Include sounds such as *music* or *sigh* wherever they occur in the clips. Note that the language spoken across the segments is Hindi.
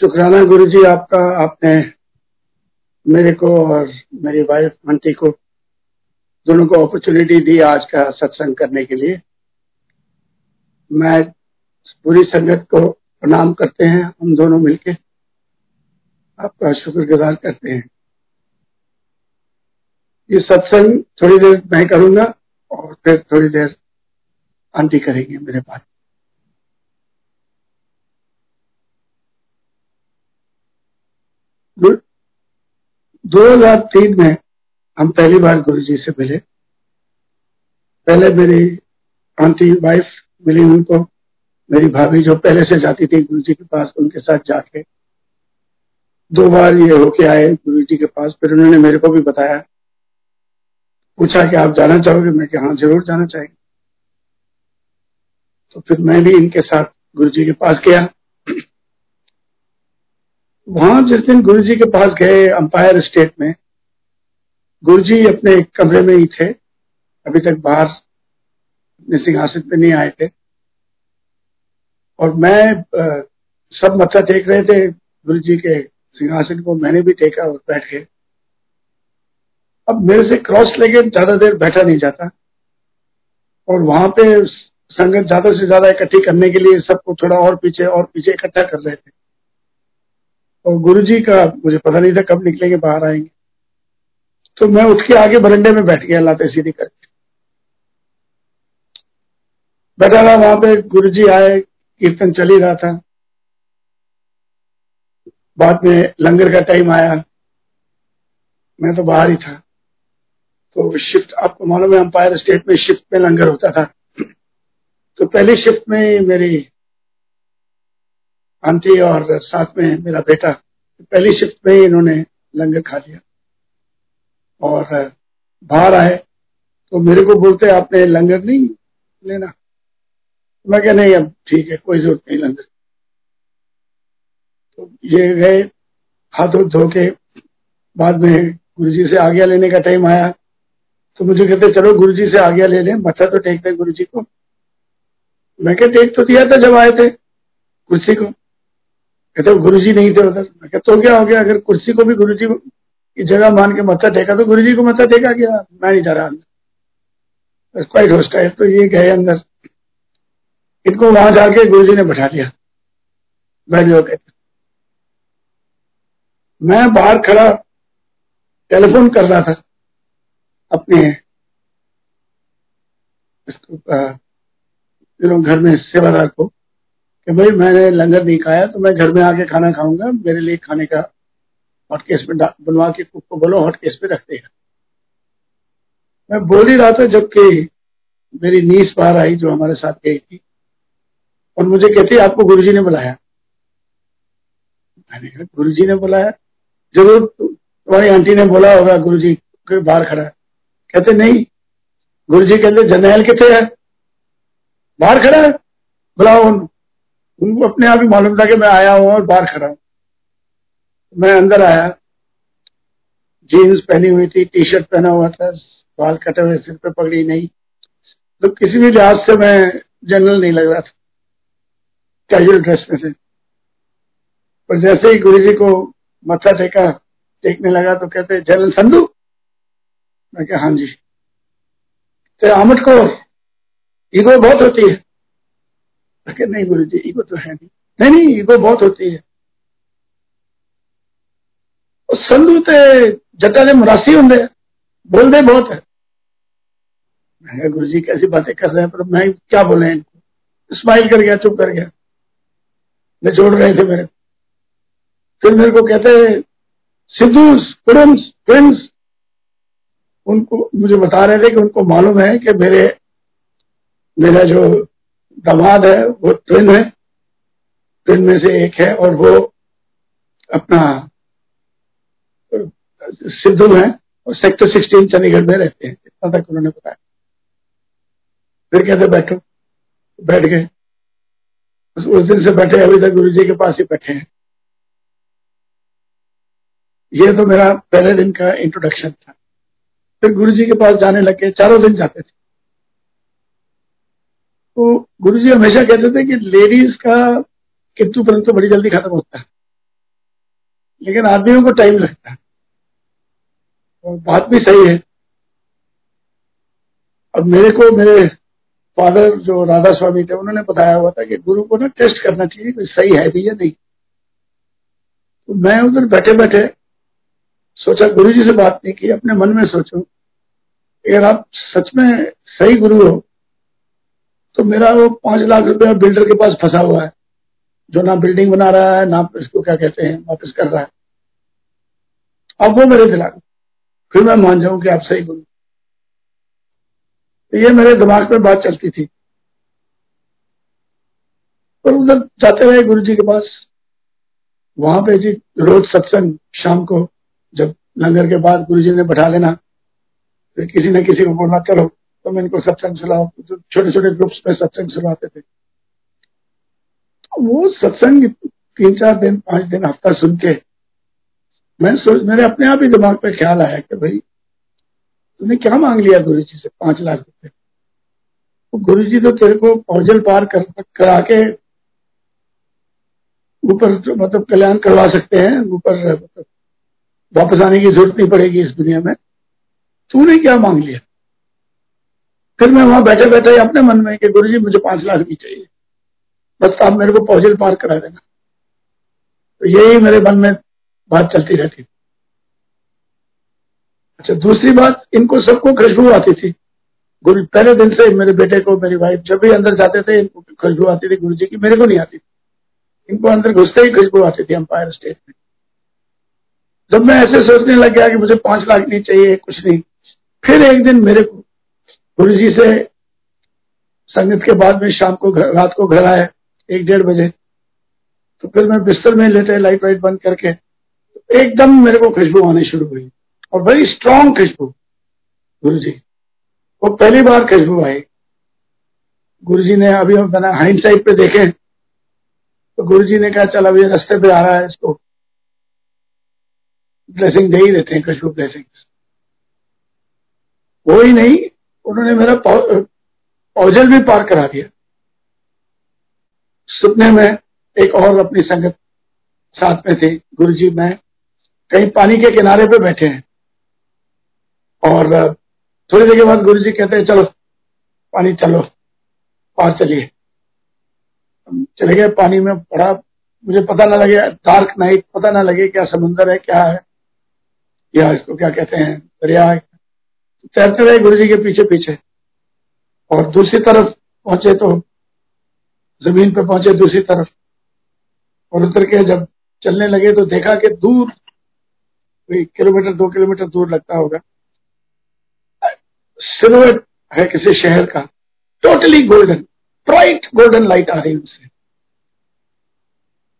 शुक्राना गुरु जी आपका, आपने मेरे को और मेरी वाइफ मंटी को दोनों को अपॉर्चुनिटी दी आज का सत्संग करने के लिए। मैं पूरी संगत को प्रणाम करते हैं, हम दोनों मिलके। आपका शुक्रगुजार करते हैं। ये सत्संग थोड़ी देर मैं करूँगा और फिर थोड़ी देर आंटी करेंगे मेरे पास। दो हज़ार तीन में हम पहली बार गुरु जी से मिले। पहले मेरी आंटी वाइफ मिली उनको। मेरी भाभी जो पहले से जाती थी गुरु जी के पास, उनके साथ जाके दो बार ये होके आए गुरु जी के पास। फिर उन्होंने मेरे को भी बताया। पूछा कि आप जाना चाहोगे? मैं कि हाँ ज़रूर जाना चाहेंगे तो फिर मैं भी इनके साथ गुरु जी के पास गया। वहाँ जिस दिन गुरु जी के पास गए अंपायर स्टेट में गुरु जी अपने कमरे में ही थे। अभी तक बाहर अपने सिंहासन पे नहीं आए थे। और मैं आ, सब मत्था टेक रहे थे गुरु जी के सिंहासन को। मैंने भी टेका और बैठ गए। अब मेरे से क्रॉस लेके ज़्यादा देर बैठा नहीं जाता। और वहाँ पे संगत ज़्यादा से ज़्यादा इकट्ठी करने के लिए सबको थोड़ा और पीछे और पीछे इकट्ठा कर रहे थे। और गुरु जी का, मुझे पता नहीं था कब निकलेंगे, बाहर आएँगे। तो मैं उठ के आगे बरंडे में बैठ गया, लाते सीधी करके। बैठा रहा वहाँ पे गुरु जी आए, कीर्तन चल ही रहा था। बाद में लंगर का टाइम आया। मैं तो बाहर ही था। तो शिफ्ट आपको मालूम है अंपायर स्टेट में शिफ्ट में लंगर होता था। तो पहली शिफ्ट में मेरी आंटी और साथ में मेरा बेटा, पहली शिफ्ट में ही इन्होंने लंगर खा लिया। और बाहर आए तो मेरे को बोलते, आपने लंगर नहीं लेना? मैं क्या नहीं, अब ठीक है, कोई ज़रूरत नहीं लंगर तो ये गए, हाथ धो के, बाद में गुरु जी से आज्ञा लेने का टाइम आया। तो मुझे कहते, चलो गुरु जी से आज्ञा ले लें, मत्था तो टेक दे गुरु जी को। मैं क्या टेक तो दिया था जब आए थे, कुर्सी को। कहते गुरु जी नहीं थे उधर मैं कहता तो क्या हो गया? अगर कुर्सी को भी गुरु जी की जगह मान के मत्था टेका तो गुरु जी को मत्था टेका गया मैं नहीं जा रहा अंदर। क्वाइट होस्टाइल तो ये गए अंदर। इनको वहाँ जाके गुरु जी ने बैठा लिया बैठ जाओ कहते मैं बाहर खड़ा टेलीफोन कर रहा था, अपने, इसको घर में सेवादार को। कि भाई मैंने लंगर नहीं खाया तो मैं घर में आके खाना खाऊँगा, मेरे लिए खाने का हॉट केस में बनवा के कुक को बोलो हॉट केस में रख देगा मैं बोल ही रहा था जबकि मेरी नीस बाहर आई जो हमारे साथ गई थी, और मुझे कहती आपको गुरुजी ने बुलाया। मैंने कहा, गुरुजी ने बुलाया? ज़रूर तुम्हारी आंटी ने बोला होगा, गुरुजी के बाहर खड़ा है। कहते, नहीं। गुरुजी कहते जर्नैल कितने है? बाहर खड़ा है। बुलाओ उनको। उनको अपने आप ही मालूम था कि मैं आया हूँ और बाहर खड़ा हूँ। मैं अंदर आया। जीन्स पहनी हुई थी टी शर्ट पहना हुआ था, बाल कटे हुए, सिर पे पगड़ी नहीं। तो किसी भी लिहाज से मैं जनरल नहीं लग रहा था। कैजुअल ड्रेस में से। पर जैसे ही गुरु जी को मत्था टेका टेकने लगा तो कहते जनरल संधु मैं क्या हाँ जी। तो आमट को ईगो बहुत होती है। कि नहीं गुरु जी, ईगो तो है नहीं। नहीं नहीं, ईगो बहुत होती है। संधु ते जटा ने मुरासी होंगे। बोलते बहुत है। मैं गुरु जी कैसी बातें कर रहे हैं, पर मैं क्या बोले इनको? स्माइल कर गया, चुप कर गया। मैं जोड़ रहे थे मेरे। फिर मेरे को कहते सिद्धू कुडम्स ट्विंस उनको मुझे बता रहे थे कि उनको मालूम है कि मेरे, मेरा जो दामाद है, वो ट्विन है। ट्विन में से एक है और वो अपना सिद्धू है और सेक्टर सिक्सटीन चंडीगढ़ में रहते हैं। इतना तक उन्होंने बताया। फिर कहते, बैठो। बैठ गए। उस दिन से बैठे, अभी तक गुरु जी के पास ही बैठे हैं। ये तो मेरा पहले दिन का इंट्रोडक्शन था। फिर गुरु जी के पास जाने लगे चारों दिन जाते थे। तो गुरु जी हमेशा कहते थे कि लेडीज़ का किंतु परंतु बड़ी जल्दी खत्म होता है। लेकिन आदमियों को टाइम लगता है। और बात भी सही है। अब मेरे को मेरे फादर जो राधा स्वामी थे, उन्होंने बताया हुआ था कि गुरु को ना टेस्ट करना चाहिए कि सही है भी या नहीं। तो मैं उधर बैठे बैठे सोचा गुरु जी से बात नहीं की, अपने मन में सोचो, अगर आप सच में सही गुरु हो तो मेरा वो पाँच लाख रुपया बिल्डर के पास फंसा हुआ है, जो ना बिल्डिंग बना रहा है, ना इसको क्या कहते हैं, वापस कर रहा है। अब वो मेरे दिला फिर मैं मान जाऊँ कि आप सही तो ये मेरे दिमाग में बात चलती थी। और उधर जाते रहे गुरु जी के पास। वहाँ पे जी रोज सत्संग शाम को, जब लंगर के बाद गुरु जी ने बैठा लेना, फिर किसी न किसी को बोलना, चलो तो मैं इनको सत्संग सुनाओ तो छोटे छोटे ग्रुप्स में सत्संग सुनाते थे। वो सत्संग तीन चार दिन पाँच दिन हफ़्ता सुन के मैं सोच मेरे अपने आप ही दिमाग पे ख्याल आया कि भाई तूने क्या मांग लिया गुरु जी से? पाँच लाख रुपए। तो गुरु जी तो तेरे को पौजल पार कर, करा के ऊपर तो मतलब कल्याण करवा सकते हैं ऊपर मतलब वापस आने की ज़रूरत नहीं पड़ेगी इस दुनिया में। तूने क्या मांग लिया? फिर मैं वहाँ बैठे बैठे अपने मन में कि गुरु जी मुझे पाँच लाख भी चाहिए। बस आप मेरे को पौजल पार करा देना। तो यही मेरे मन में बात चलती रहती। थी अच्छा दूसरी बात, इनको सबको खुशबू आती थी। गुरु, पहले दिन से मेरे बेटे को, मेरी वाइफ जब भी अंदर जाते थे, इनको खुशबू आती थी गुरु जी की मेरे को नहीं आती थी। इनको अंदर घुसते ही खुशबू आती थी अंपायर स्टेट में। जब मैं ऐसे सोचने लग गया कि मुझे पाँच लाख नहीं चाहिए, कुछ नहीं, फिर एक दिन मेरे को गुरु जी से संगत के बाद में शाम को रात को घर आए, एक डेढ़ बजे। तो फिर मैं बिस्तर में लेटे, लाइट वाइट बंद करके तो एकदम मेरे को खुशबू आनी शुरू हुई। और बड़ी स्ट्रांग खुशबू गुरु जी वो पहली बार खुशबू आई। गुरु जी ने अभी हम बना हाइंड साइड पे देखे। तो गुरु जी ने कहा, चल अभी रास्ते पे आ रहा है इसको। ब्लेसिंग दे ही देते हैं, खुशबू ब्लेसिंग वो ही नहीं उन्होंने मेरा पौजल भी पार करा दिया। सुपने में एक और अपनी संगत साथ में थी। गुरु जी मैं कहीं पानी के किनारे पे बैठे हैं। और, थोड़ी देर के बाद गुरु जी कहते हैं, चलो, पानी चलो, पार चलिए। चले गए। पानी में पड़ा। मुझे पता ना लगे डार्क नाइट पता ना लगे क्या समुन्द्र है, क्या है। या इसको क्या कहते हैं? दरिया है तैरते रहे गुरु जी के पीछे पीछे। और दूसरी तरफ़ पहुँचे तो ज़मीन पर पहुँचे दूसरी तरफ़। और उतर के जब चलने लगे तो देखा कि दूर किलोमीटर, दो किलोमीटर दूर लगता होगा। सिल्वर है किसी शहर का। Totally golden bright golden light आ रही उनसे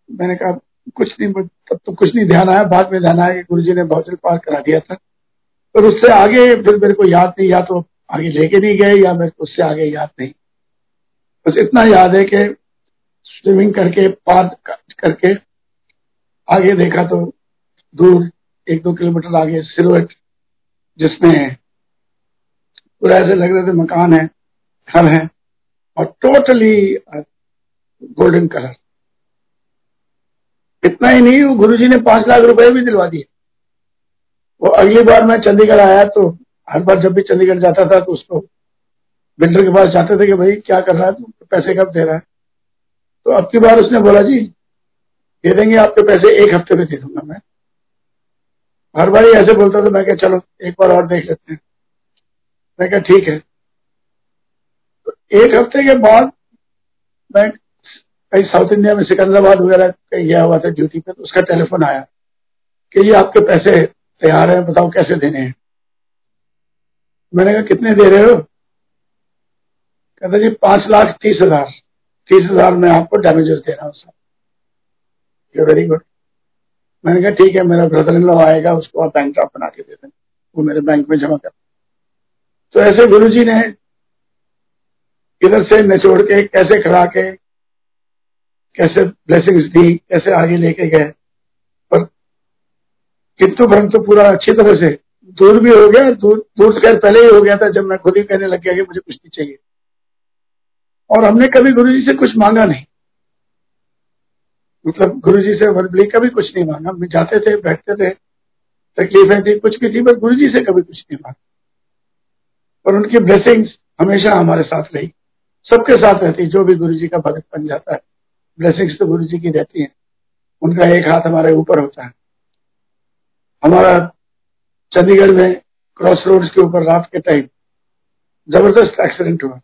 मैंने कहा, कुछ नहीं, तब तो कुछ नहीं, ध्यान आया, बाद में ध्यान आया कि गुरु जी ने बहुचल पार करा दिया था। और उससे आगे फिर मेरे को याद नहीं, या तो आगे लेके नहीं गए, या मेरे को उससे आगे याद नहीं। बस इतना याद है कि स्विमिंग करके पार करके आगे देखा तो दूर, एक दो किलोमीटर आगे सिलवेट, जिसमें पूरा ऐसे लग रहे थे मकान है, घर है, और टोटली गोल्डन कलर इतना ही नहीं, गुरुजी ने पाँच लाख रुपए भी दिलवा दिए। वो अगली बार मैं चंडीगढ़ आया तो हर बार जब भी चंडीगढ़ जाता था तो उसको बिल्डर के पास जाते थे कि भाई क्या कर रहा है तू? पैसे कब दे रहा है? तो अब की बार उसने बोला, जी, दे देंगे आपके पैसे एक हफ़्ते में दे दूँगा मैं। हर बार ऐसे बोलता था, मैं क्या चलो, एक बार और देख लेते हैं। मैं क्या ठीक है। तो एक हफ़्ते के बाद मैं कहीं साउथ इंडिया में सिकंदराबाद वगैरह कहीं गया हुआ था ड्यूटी पे तो उसका टेलीफोन आया कि ये आपके पैसे तैयार है, बताओ कैसे देने हैं? मैंने कहा, कितने दे रहे हो? कहते, जी, पाँच लाख तीस हज़ार। तीस हज़ार में आपको डैमेजेस दे रहा हूँ सर वेरी गुड मैंने कहा, ठीक है, मेरा ब्रदर इन लॉ आएगा, उसको आप बैंक ड्राफ्ट बना के दे दें। वो मेरे बैंक में जमा कर तो ऐसे गुरु जी ने इधर से निचोड़ के कैसे खड़ा के कैसे ब्लेसिंग्स दी, कैसे आगे लेके गए। किंतु भ्रम तो पूरा अच्छी तरह से दूर भी हो गया, दूर दूर खैर पहले ही हो गया था जब मैं खुद ही कहने लग गया कि मुझे कुछ नहीं चाहिए। और हमने कभी गुरु जी से कुछ मांगा नहीं। मतलब गुरु जी से वर्बली कभी कुछ नहीं मांगा। हम जाते थे, बैठते थे, तकलीफें थी, कुछ भी थी, पर गुरु जी से कभी कुछ नहीं मांगा। और उनकी ब्लेसिंग्स हमेशा हमारे साथ रही। सबके साथ रहती, जो भी गुरु जी का भगत बन जाता है। ब्लेसिंग्स तो गुरु जी की रहती है। उनका एक हाथ हमारे ऊपर होता है। हमारा चंडीगढ़ में क्रॉस रोड्स के ऊपर रात के टाइम ज़बरदस्त एक्सीडेंट हुआ।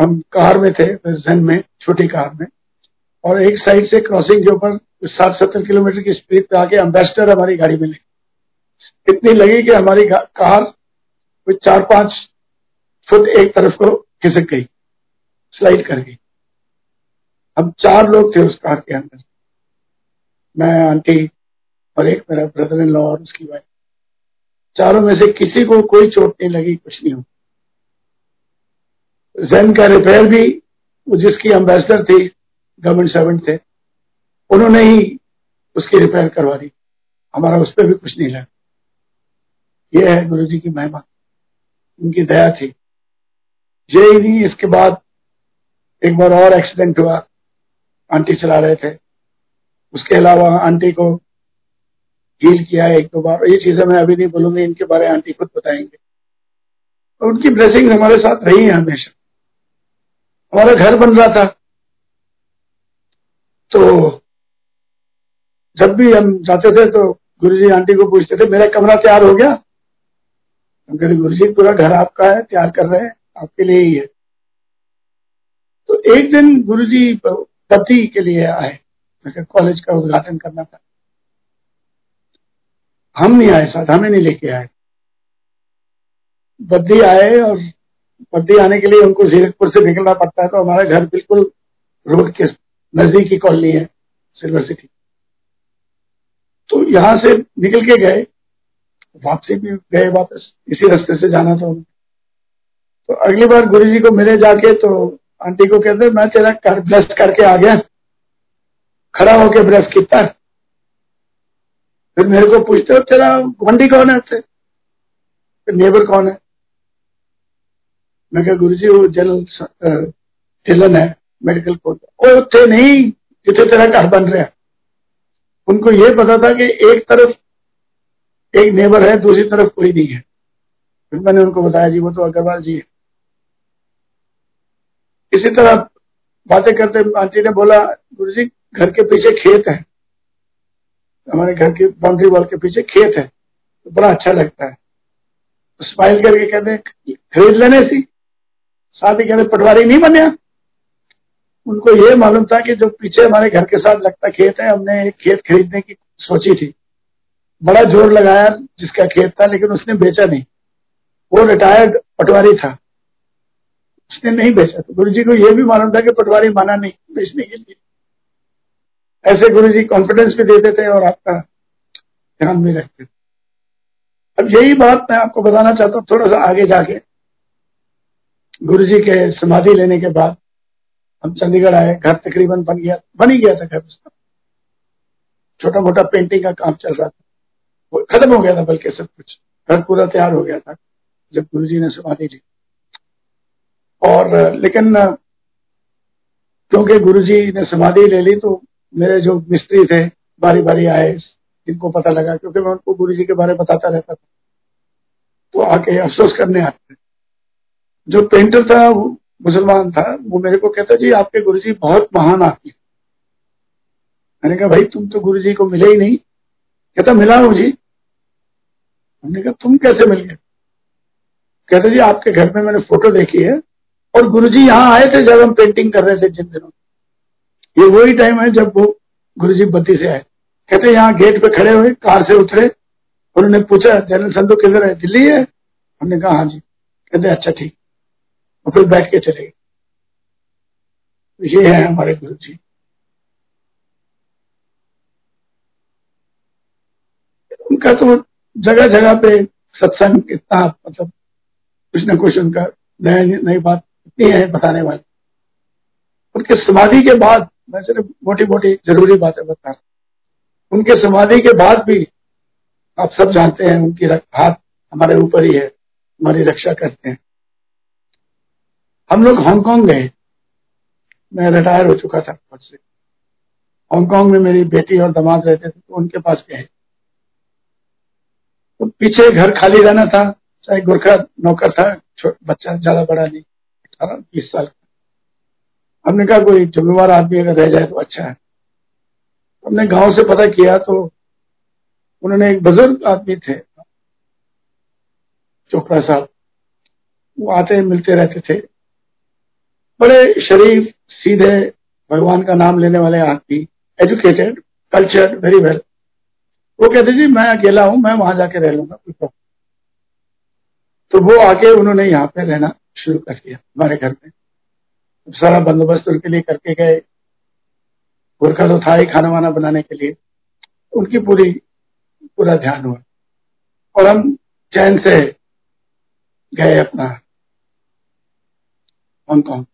हम कार में थे जन में, छोटी कार में। और एक साइड से क्रॉसिंग के ऊपर साठ सत्तर किलोमीटर की स्पीड पे आके एम्बेसडर हमारी गाड़ी में लगी इतनी लगी कि हमारी कार कुछ चार पाँच फुट एक तरफ़ को खिसक गई स्लाइड कर गई। हम चार लोग थे उस कार के अंदर। मैं, आंटी और एक मेरा ब्रदर इन लॉ और उसकी वाइफ चारों में से किसी को कोई चोट नहीं लगी, कुछ नहीं हुआ। जैन का रिपेयर भी जिसकी एम्बेसडर थी गवर्नमेंट सर्वेंट थे, उन्होंने ही उसकी रिपेयर करवा दी। हमारा उस पर भी कुछ नहीं लगा। ये है गुरु जी की महिमा। उनकी दया थी। यही नहीं, इसके बाद एक बार और एक्सीडेंट हुआ। आंटी चला रहे थे। उसके अलावा आंटी को हील किया एक दो बार, ये चीज़ें मैं अभी नहीं बोलूँगी, इनके बारे में आंटी खुद बताएँगे। और उनकी ब्लेसिंग हमारे साथ रही है हमेशा। हमारा घर बन रहा था। तो जब भी हम जाते थे तो गुरुजी आंटी को पूछते थे, मेरा कमरा तैयार हो गया? हम कहते गुरु जी पूरा घर आपका है, तैयार कर रहे हैं, आपके लिए ही है। तो एक दिन गुरु जी पति के लिए आए। कॉलेज का उद्घाटन करना था। हम नहीं आए, साथ हमें नहीं लेके आए। बद्दी आए और बद्दी आने के लिए उनको जीरकपुर से निकलना पड़ता है तो हमारा घर बिल्कुल रोड के नज़दीक ही कॉलोनी है, सिल्वर सिटी। तो यहाँ से निकल के गए, वापसी भी गए वापस, इसी रास्ते से जाना था तो अगली बार गुरु जी को मिले जाके तो आंटी को कहते, मैं तेरा कर ब्रश करके आ गया, खड़ा होके ब्रश किया। फिर मेरे को पूछते हो, तेरा गुंडी कौन है? उससे नेबर कौन है? मैं क्या गुरु जी वो जल टिलन है, मेडिकल कोर्ट वो थे नहीं जितने तेरा घर बन रहे उनको ये पता था कि एक तरफ़ एक नेबर है, दूसरी तरफ़ कोई नहीं है। फिर मैंने उनको बताया, जी, वो तो अग्रवाल जी है। इसी तरह बातें करते, आंटी ने बोला गुरु जी घर के पीछे खेत है। हमारे घर के बाउंड्री वॉल के पीछे खेत है तो बड़ा अच्छा लगता है। स्माइल करके कहते खरीद लेने सी। साथ ही कहते पटवारी नहीं बने। उनको ये मालूम था कि जो पीछे हमारे घर के साथ लगता खेत है, हमने एक खेत खरीदने की सोची थी। बड़ा ज़ोर लगाया जिसका खेत था, लेकिन उसने बेचा नहीं। वो रिटायर्ड पटवारी था। उसने नहीं बेचा। तो गुरु जी को यह भी मालूम था कि पटवारी माना नहीं, बेचने के लिए। ऐसे गुरु जी कॉन्फिडेंस भी देते थे और आपका ध्यान भी रखते थे अब यही बात मैं आपको बताना चाहता हूँ, थोड़ा सा आगे जाके। गुरु जी के समाधि लेने के बाद हम चंडीगढ़ आए, घर तकरीबन बन गया, बन ही गया था घर उसका। छोटा मोटा पेंटिंग का काम चल रहा था। वो खत्म हो गया था, बल्कि सब कुछ। घर पूरा तैयार हो गया था, जब गुरु जी ने समाधि ली। और, लेकिन, क्योंकि गुरु जी ने समाधि ले ली तो मेरे जो मिस्त्री थे बारी बारी आए, जिनको पता लगा, क्योंकि मैं उनको गुरु जी के बारे में बताता रहता था। तो आके अफसोस करने आते जो पेंटर था मुसलमान था, वो मेरे को कहता, जी, आपके गुरु जी बहुत महान आदमी मैंने कहा, भाई, तुम तो गुरु जी को मिले ही नहीं। कहता, मिला हूँ जी। हमने कहा, तुम कैसे मिल गए? कहते, जी, आपके घर में मैंने फ़ोटो देखी है और गुरुजी यहाँ आए थे जब हम पेंटिंग कर रहे थे जिन दिनों ये वही टाइम है जब वो गुरु जी बत्ती से आए। कहते यहाँ गेट पे खड़े हुए, कार से उतरे। उन्होंने पूछा, जनरल संधु किधर है? दिल्ली है? हमने कहा हाँ जी। कहते अच्छा ठीक। और फिर बैठ के चले ये है हमारे गुरु जी उनका तो जगह जगह पे सत्संग इतना मतलब कुछ ना कुछ उनका नई नई बात इतनी है, बताने वाली। उनके समाधि के बाद मैं सिर्फ़ मोटी मोटी ज़रूरी बातें बता रहा उनके समाधि के बाद भी आप सब जानते हैं, उनकी हाथ हमारे ऊपर ही है, हमारी रक्षा करते हैं। हम लोग हांगकांग गए। मैं रिटायर हो चुका था फौज से। हांगकांग में मेरी बेटी और दामाद रहते थे तो उनके पास गए। तो पीछे घर खाली रहना था, चाहे गुरखा नौकर था बच्चा, ज़्यादा बड़ा नहीं, अठारह, बीस साल हमने कहा, कोई जिम्मेवार आदमी अगर रह जाए तो अच्छा है। हमने गाँव से पता किया तो उन्होंने एक बुज़ुर्ग आदमी थे, चोपड़ा साहब, वो आते मिलते रहते थे। बड़े शरीफ, सीधे, भगवान का नाम लेने वाले आदमी एजुकेटेड कल्चर्ड वेरी वेल वो कहते, जी, मैं अकेला हूँ, मैं वहाँ जाके रह लूँगा, कोई प्रॉब्लम तो वो आके उन्होंने यहाँ पे रहना शुरू कर दिया, हमारे घर में। सारा बंदोबस्त उनके लिए करके गए। गुरखा तो था ही खाना वाना बनाने के लिए। उनकी पूरी पूरा ध्यान हुआ। और हम चैन से गए अपना हांगकांग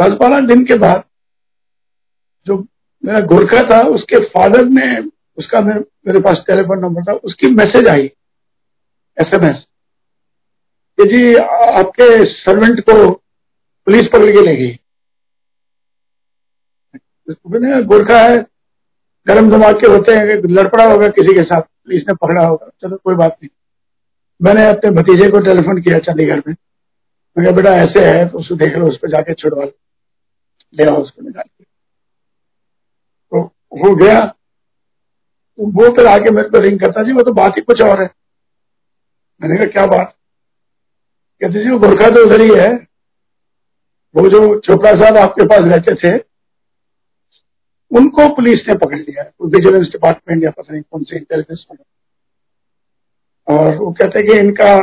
दस बारह दिन के बाद जो मेरा गोरखा था उसके फादर ने उसका मेरे, मेरे पास टेलीफोन नंबर था उसकी मैसेज आई एसएमएस कि जी, आपके सर्वेंट को पुलिस पकड़ के ले गई गोरखा है, गर्म दिमाग के होते हैं, लड़पड़ा होगा किसी के साथ पुलिस ने पकड़ा होगा, चलो कोई बात नहीं। मैंने अपने भतीजे को टेलीफोन किया चंडीगढ़ में। मैं बेटा, ऐसे है तो उसको देख लो उस पर जाके छुड़वा ले। आओ उसको निकाल के। तो वो गया। तो वो फिर आके मेरे को रिंग करता, जी, वो तो बात ही कुछ और है। मैंने कहा, क्या बात? कहते जी, वो गोरखा तो उधर ही है। वो जो चोपड़ा साहब आपके पास रहते थे, उनको पुलिस ने पकड़ लिया। विजिलेंस डिपार्टमेंट या पता नहीं कौन से इंटेलिजेंस और वो कहते हैं कि इनका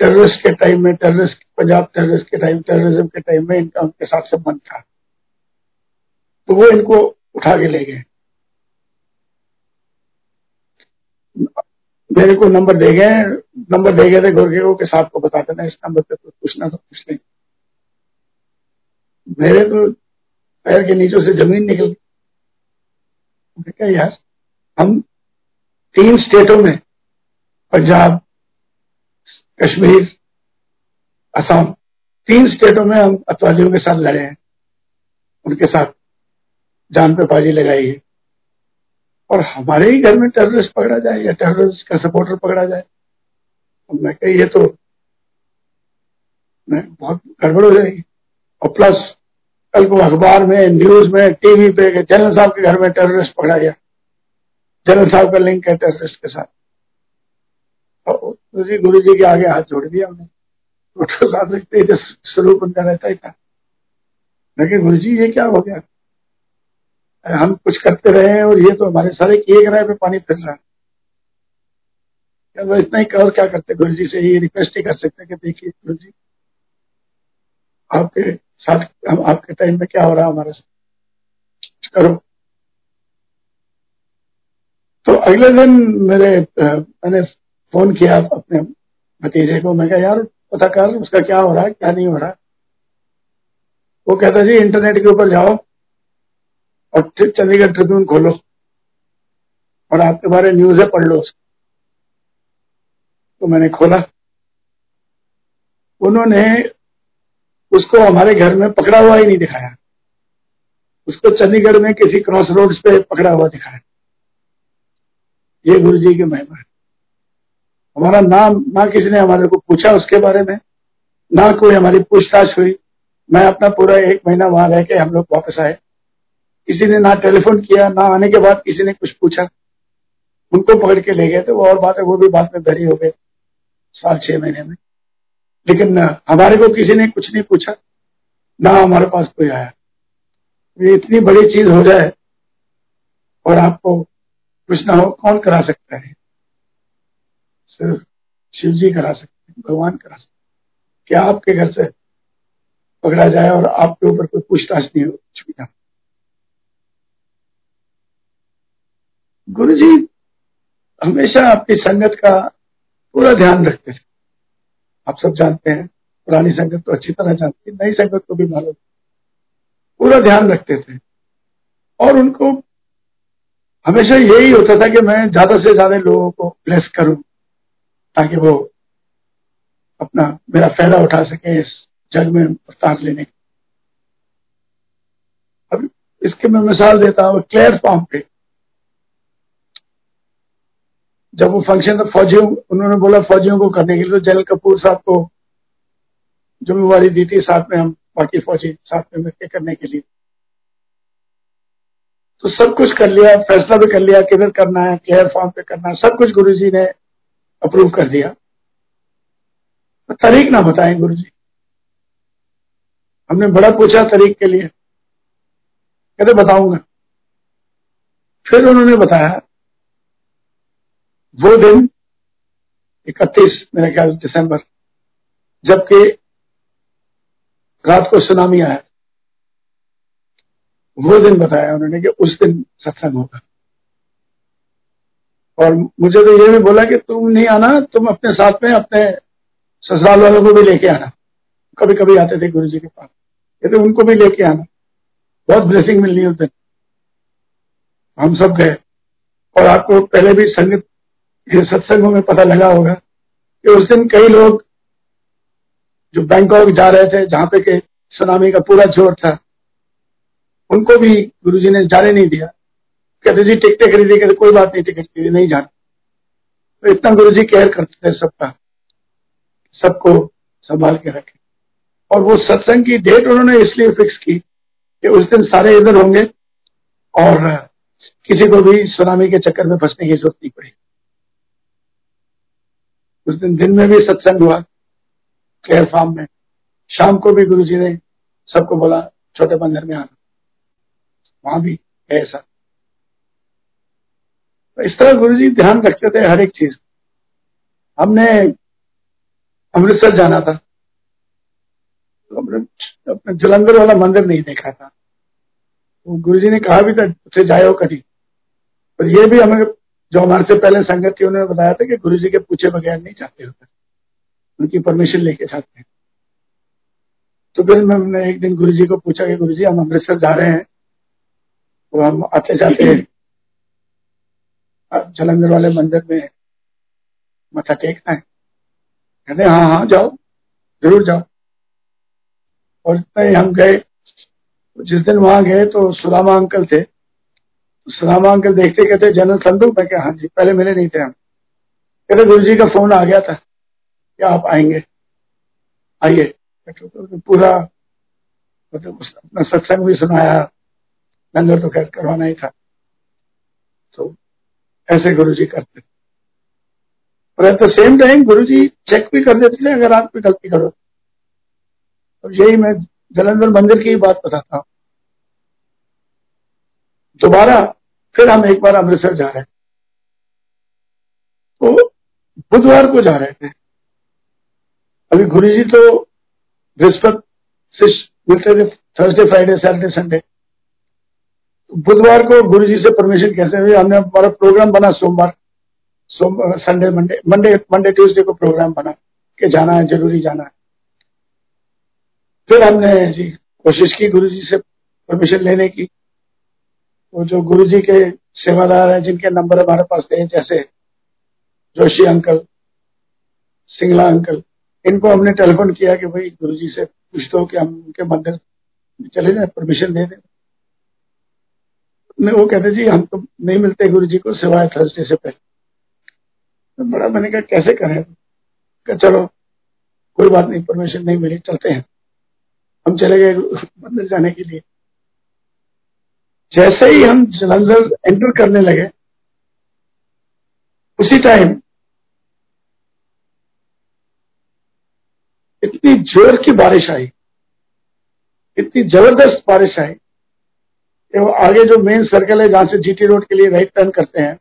टेररिस्ट के टाइम में टेररिस्ट पंजाब टेररिस्ट के टाइम टेररिज्म के टाइम में इनका उनके साथ संबंध था। तो वो इनको उठा के ले गए। मेरे को नंबर दे गए, नंबर दे गए थे गोरखे को साथ को बता देना, इस नंबर पे तो पूछना तो पूछ लेंगे मेरे तो पैर के नीचे से ज़मीन निकल गई। यार, हम तीन स्टेटों में, पंजाब, कश्मीर, असम, तीन स्टेटों में हम अतवादियों के साथ लड़े हैं। उनके साथ जान पे बाजी लगाई है। और हमारे ही घर में टेररिस्ट पकड़ा जाए या टेररिस्ट का सपोर्टर पकड़ा जाए। तो मैं कही ये तो मैं बहुत गड़बड़ हो जाएगी। और प्लस कल को अखबार में न्यूज़ में टीवी पे जनरल साहब के घर में टेररिस्ट पकड़ा गया। जनरल साहब का लिंक है टेररिस्ट के साथ। तो जी गुरु जी के आगे हाथ जोड़ दिया हमने। थे स्वरूप उनका रहता ही था। लेकिन गुरु जी ये क्या हो गया? हम कुछ करते रहे हैं और ये तो हमारे सारे किए गए पे पानी फिर रहा। है इतना ही और क्या करते गुरु जी से ये रिक्वेस्ट ही कर सकते हैं कि देखिए गुरु जी आपके साथ, हम आपके टाइम में क्या हो रहा है हमारे साथ? करो। तो अगले दिन मेरे मैंने फ़ोन किया अपने भतीजे को। मैं कहा, यार पता कर उसका क्या हो रहा है? क्या नहीं हो रहा? वो कहता, जी इंटरनेट के ऊपर जाओ। और चंडीगढ़ ट्रिब्यून खोलो। और आपके बारे न्यूज़ है, पढ़ लो तो मैंने खोला। उन्होंने उसको हमारे घर में पकड़ा हुआ ही नहीं दिखाया। उसको चंडीगढ़ में किसी क्रॉस रोड पे पकड़ा हुआ दिखाया। ये गुरु जी की महिमा हमारा नाम ना किसी ने हमारे को पूछा उसके बारे में, ना कोई हमारी पूछताछ हुई। मैं अपना पूरा एक महीना वहाँ रह के हम लोग वापस आए। किसी ने ना टेलीफोन किया, ना आने के बाद किसी ने कुछ पूछा। उनको पकड़ के ले गए वो और बात है वो भी बाद में बरी हो गए साल छह महीने में। लेकिन हमारे को किसी ने कुछ नहीं पूछा, ना हमारे पास कोई आया। ये इतनी बड़ी चीज़ हो जाए और आपको कुछ ना हो, कौन करा सकता है? सिर्फ़ शिव जी करा सकते हैं, भगवान करा सकते क्या आपके घर से पकड़ा जाए और आपके ऊपर कोई पूछताछ नहीं हो? कुछ भी गुरु जी हमेशा आपकी संगत का पूरा ध्यान रखते थे। आप सब जानते हैं, पुरानी संगत तो अच्छी तरह जानती है, नई संगत को भी मालूम। पूरा ध्यान रखते थे। और उनको हमेशा यही होता था कि मैं ज़्यादा से ज़्यादा लोगों को ब्लेस करूँ, ताकि वो अपना मेरा फ़ायदा उठा सके इस जग में अवतार लेने अब इसके मैं मिसाल देता हूँ क्लेयर फॉर्म पे जब वो फ़ंक्शन था फौजियों, उन्होंने बोला, फौजियों को करने के लिए तो जनरल कपूर साहब को जिम्मेवारी दी थी साथ में हम, बाकी फौजी साथ में मिलकर करने के लिए। तो सब कुछ कर लिया, फैसला भी कर लिया, किधर करना है केयर फॉर्म पे करना है, सब कुछ गुरु जी ने अप्रूव कर दिया। तो तारीख ना बताएँ गुरु जी हमने बड़ा पूछा तारीख के लिए। कहते बताऊँगा। फिर उन्होंने बताया वो दिन इकतीस, मेरे ख्याल दिसंबर, जबकि रात को सुनामी आया। वो दिन बताया उन्होंने कि उस दिन सत्संग होगा। और मुझे तो ये भी बोला कि तुम नहीं आना, तुम अपने साथ में अपने ससुराल वालों को भी लेके आना। कभी कभी आते थे गुरु जी के पास। कहते उनको भी लेके आना। बहुत ब्लेसिंग मिलनी उस दिन। हम सब गए। और आपको पहले भी संगत ये सत्संगों में पता लगा होगा कि उस दिन कई लोग जो बैंकॉक जा रहे थे, जहाँ पे के सुनामी का पूरा ज़ोर था, उनको भी गुरुजी ने जाने नहीं दिया। कहते, जी, टिकटें खरीदी कहते कोई बात नहीं, टिकट खरीदी नहीं जाना। तो इतना गुरु जी केयर करते थे सबका, सबको संभाल के रखे। और वो सत्संग की डेट उन्होंने इसलिए फिक्स की कि उस दिन सारे इधर होंगे और किसी को भी सुनामी के चक्कर में फंसने की ज़रूरत नहीं पड़ी। उस दिन दिन में भी सत्संग हुआ केयर फार्म में। शाम को भी गुरु जी ने सबको बोला, छोटे मंदिर में आना। वहाँ भी ऐसा। तो इस तरह गुरु जी ध्यान रखते थे हर एक चीज़। हमने अमृतसर जाना था। तो अपने जलंधर वाला मंदिर नहीं देखा था। तो गुरु जी ने कहा भी था, उसे जाओ कभी पर ये भी हमें जो हमारे से पहले संगत थी, उन्होंने बताया था कि गुरु जी के पूछे बगैर नहीं चाहते होते। उनकी परमिशन लेके जाते हैं। तो फिर मैंने एक दिन गुरु जी को पूछा कि गुरु जी हम अमृतसर जा रहे हैं। तो हम आते जाते जलंधर वाले मंदिर में मथा टेकना है। कहते हाँ हाँ जाओ, ज़रूर जाओ। और इतना हम गए। जिस दिन वहाँ गए तो सुदामा अंकल थे। तो अंकल देखते कहते जनरल संधु मैं क्या हाँ जी, पहले मिले नहीं थे हम। कहते गुरु जी का फ़ोन आ गया था, क्या आप आएँगे? आइए। तो पूरा मतलब अपना सत्संग भी सुनाया लंगर तो खैर करवाना ही था। तो ऐसे गुरु जी करते। और at the same time Guru ji check भी कर देते थे, अगर आप कोई गलती करो। और यही मैं जलंधर मंदिर की बात बताता हूँ। दोबारा फिर हम एक बार अमृतसर जा रहे हैं। तो बुधवार को जा रहे थे अभी गुरु जी तो बृहस्पति मिलते थे थर्सडे फ्राइडे सैटरडे संडे बुधवार को गुरु जी से परमिशन कैसे हुई हमने हमारा प्रोग्राम बना सोमवार। सोम Sunday Monday Monday Monday Tuesday को प्रोग्राम बना कि जाना है, ज़रूरी जाना है। फिर हमने जी कोशिश की गुरु जी से परमिशन लेने की। वो जो गुरु जी के सेवादार हैं, जिनके नंबर हमारे पास थे जैसे जोशी अंकल, सिंगला अंकल, इनको हमने टेलीफोन किया कि भाई गुरु जी से पूछ दो कि हम उनके मंदिर चले जाए परमिशन दे दें। वो कहते, जी, हम तो नहीं मिलते गुरु जी को, सिवाय थर्सडे से पहले। तो बड़ा मैंने कहा, कैसे करें? कहा, चलो, कोई बात नहीं परमिशन नहीं मिली, चलते हैं। हम चले गए मंदिर जाने के लिए। जैसे ही हम जलंधर एंटर करने लगे, उसी टाइम इतनी ज़ोर की बारिश आई, इतनी ज़बरदस्त बारिश आई वो आगे जो मेन सर्कल है जहाँ से जीटी रोड के लिए राइट टर्न करते हैं,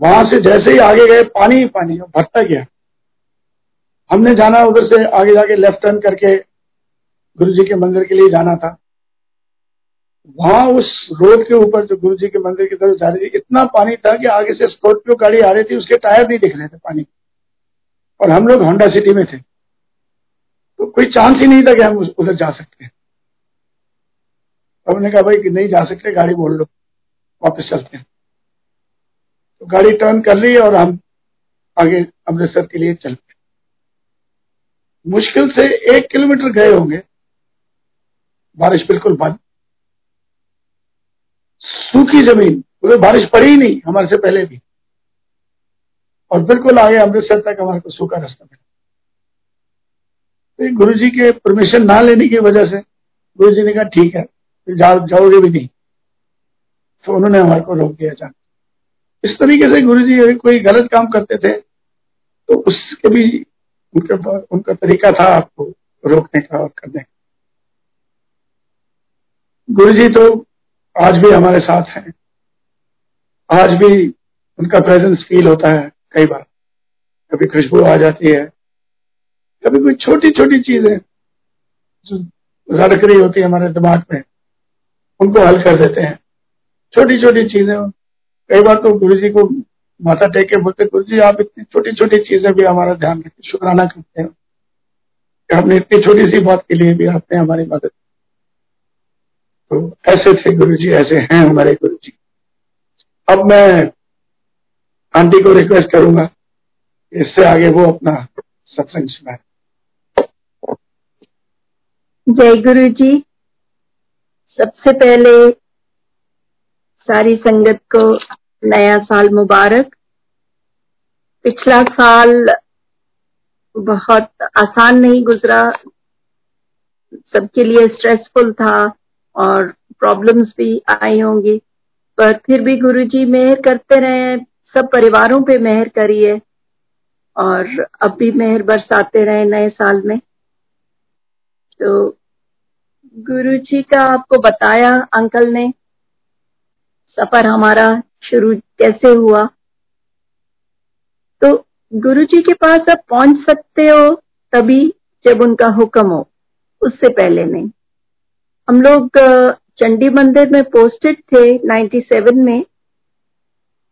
वहाँ से जैसे ही आगे गए, पानी ही पानी भरता गया। हमने जाना उधर से आगे जाके लेफ़्ट टर्न करके गुरु जी के मंदिर के लिए जाना था। वहाँ उस रोड के ऊपर जो गुरु जी के मंदिर की तरफ़ जा रही थी, इतना पानी था कि आगे से स्कॉर्पियो गाड़ी आ रही थी, उसके टायर नहीं दिख रहे थे पानी। और हम लोग होंडा सिटी में थे। तो कोई चांस ही नहीं था कि हम उधर जा सकते। हमने कहा भाई कि नहीं जा सकते, गाड़ी बोल लो वापस चलते हैं। तो गाड़ी टर्न कर ली और हम आगे अमृतसर के लिए चल पड़े मुश्किल से एक किलोमीटर गए होंगे। बारिश बिल्कुल बंद। सूखी ज़मीन क्योंकि बारिश पड़ी ही नहीं हमारे से पहले भी। और बिल्कुल आगे अमृतसर तक हमारे को सूखा रास्ता मिला। तो गुरु जी के परमिशन ना लेने की वजह से गुरु जी ने कहा ठीक है जा, जाओगे भी नहीं। तो उन्होंने हमारे को रोक दिया जाना। इस तरीके से गुरु जी कोई गलत काम करते थे तो उसके भी उनका उनका तरीका था आपको रोकने का और करने का। गुरु जी तो आज भी हमारे साथ हैं। आज भी उनका प्रेजेंस फील होता है कई बार। कभी खुशबू आ जाती है, कभी कोई छोटी छोटी चीज़ें जो रड़क रही होती है हमारे दिमाग में, उनको हल कर देते हैं। छोटी छोटी चीज़ें, कई बार तो गुरु जी को माथा टेक के बोलते, गुरु जी, आप इतनी छोटी छोटी चीज़ें भी हमारा ध्यान रखते शुक्राना करते हैं। कि आपने इतनी छोटी सी बात के लिए भी आपने हमारी मदद तो ऐसे थे गुरु जी ऐसे हैं हमारे गुरु जी अब मैं आंटी को रिक्वेस्ट करूँगा इससे आगे वो अपना सत्संग सुनाए। जय गुरु जी सबसे पहले सारी संगत को नया साल मुबारक। पिछला साल बहुत आसान नहीं गुजरा। सबके लिए स्ट्रेसफुल था। और प्रॉब्लम्स भी आई होंगी। पर फिर भी गुरुजी मेहर करते रहे सब परिवारों पे मेहर करिए और अब भी मेहर बरसाते रहे नए साल में। तो गुरु जी का आपको बताया, अंकल ने, सफ़र हमारा शुरू कैसे हुआ? तो गुरु जी के पास आप पहुँच सकते हो तभी जब उनका हुक्म हो, उससे पहले नहीं। हम लोग चंडी मंदिर में पोस्टेड थे 97 में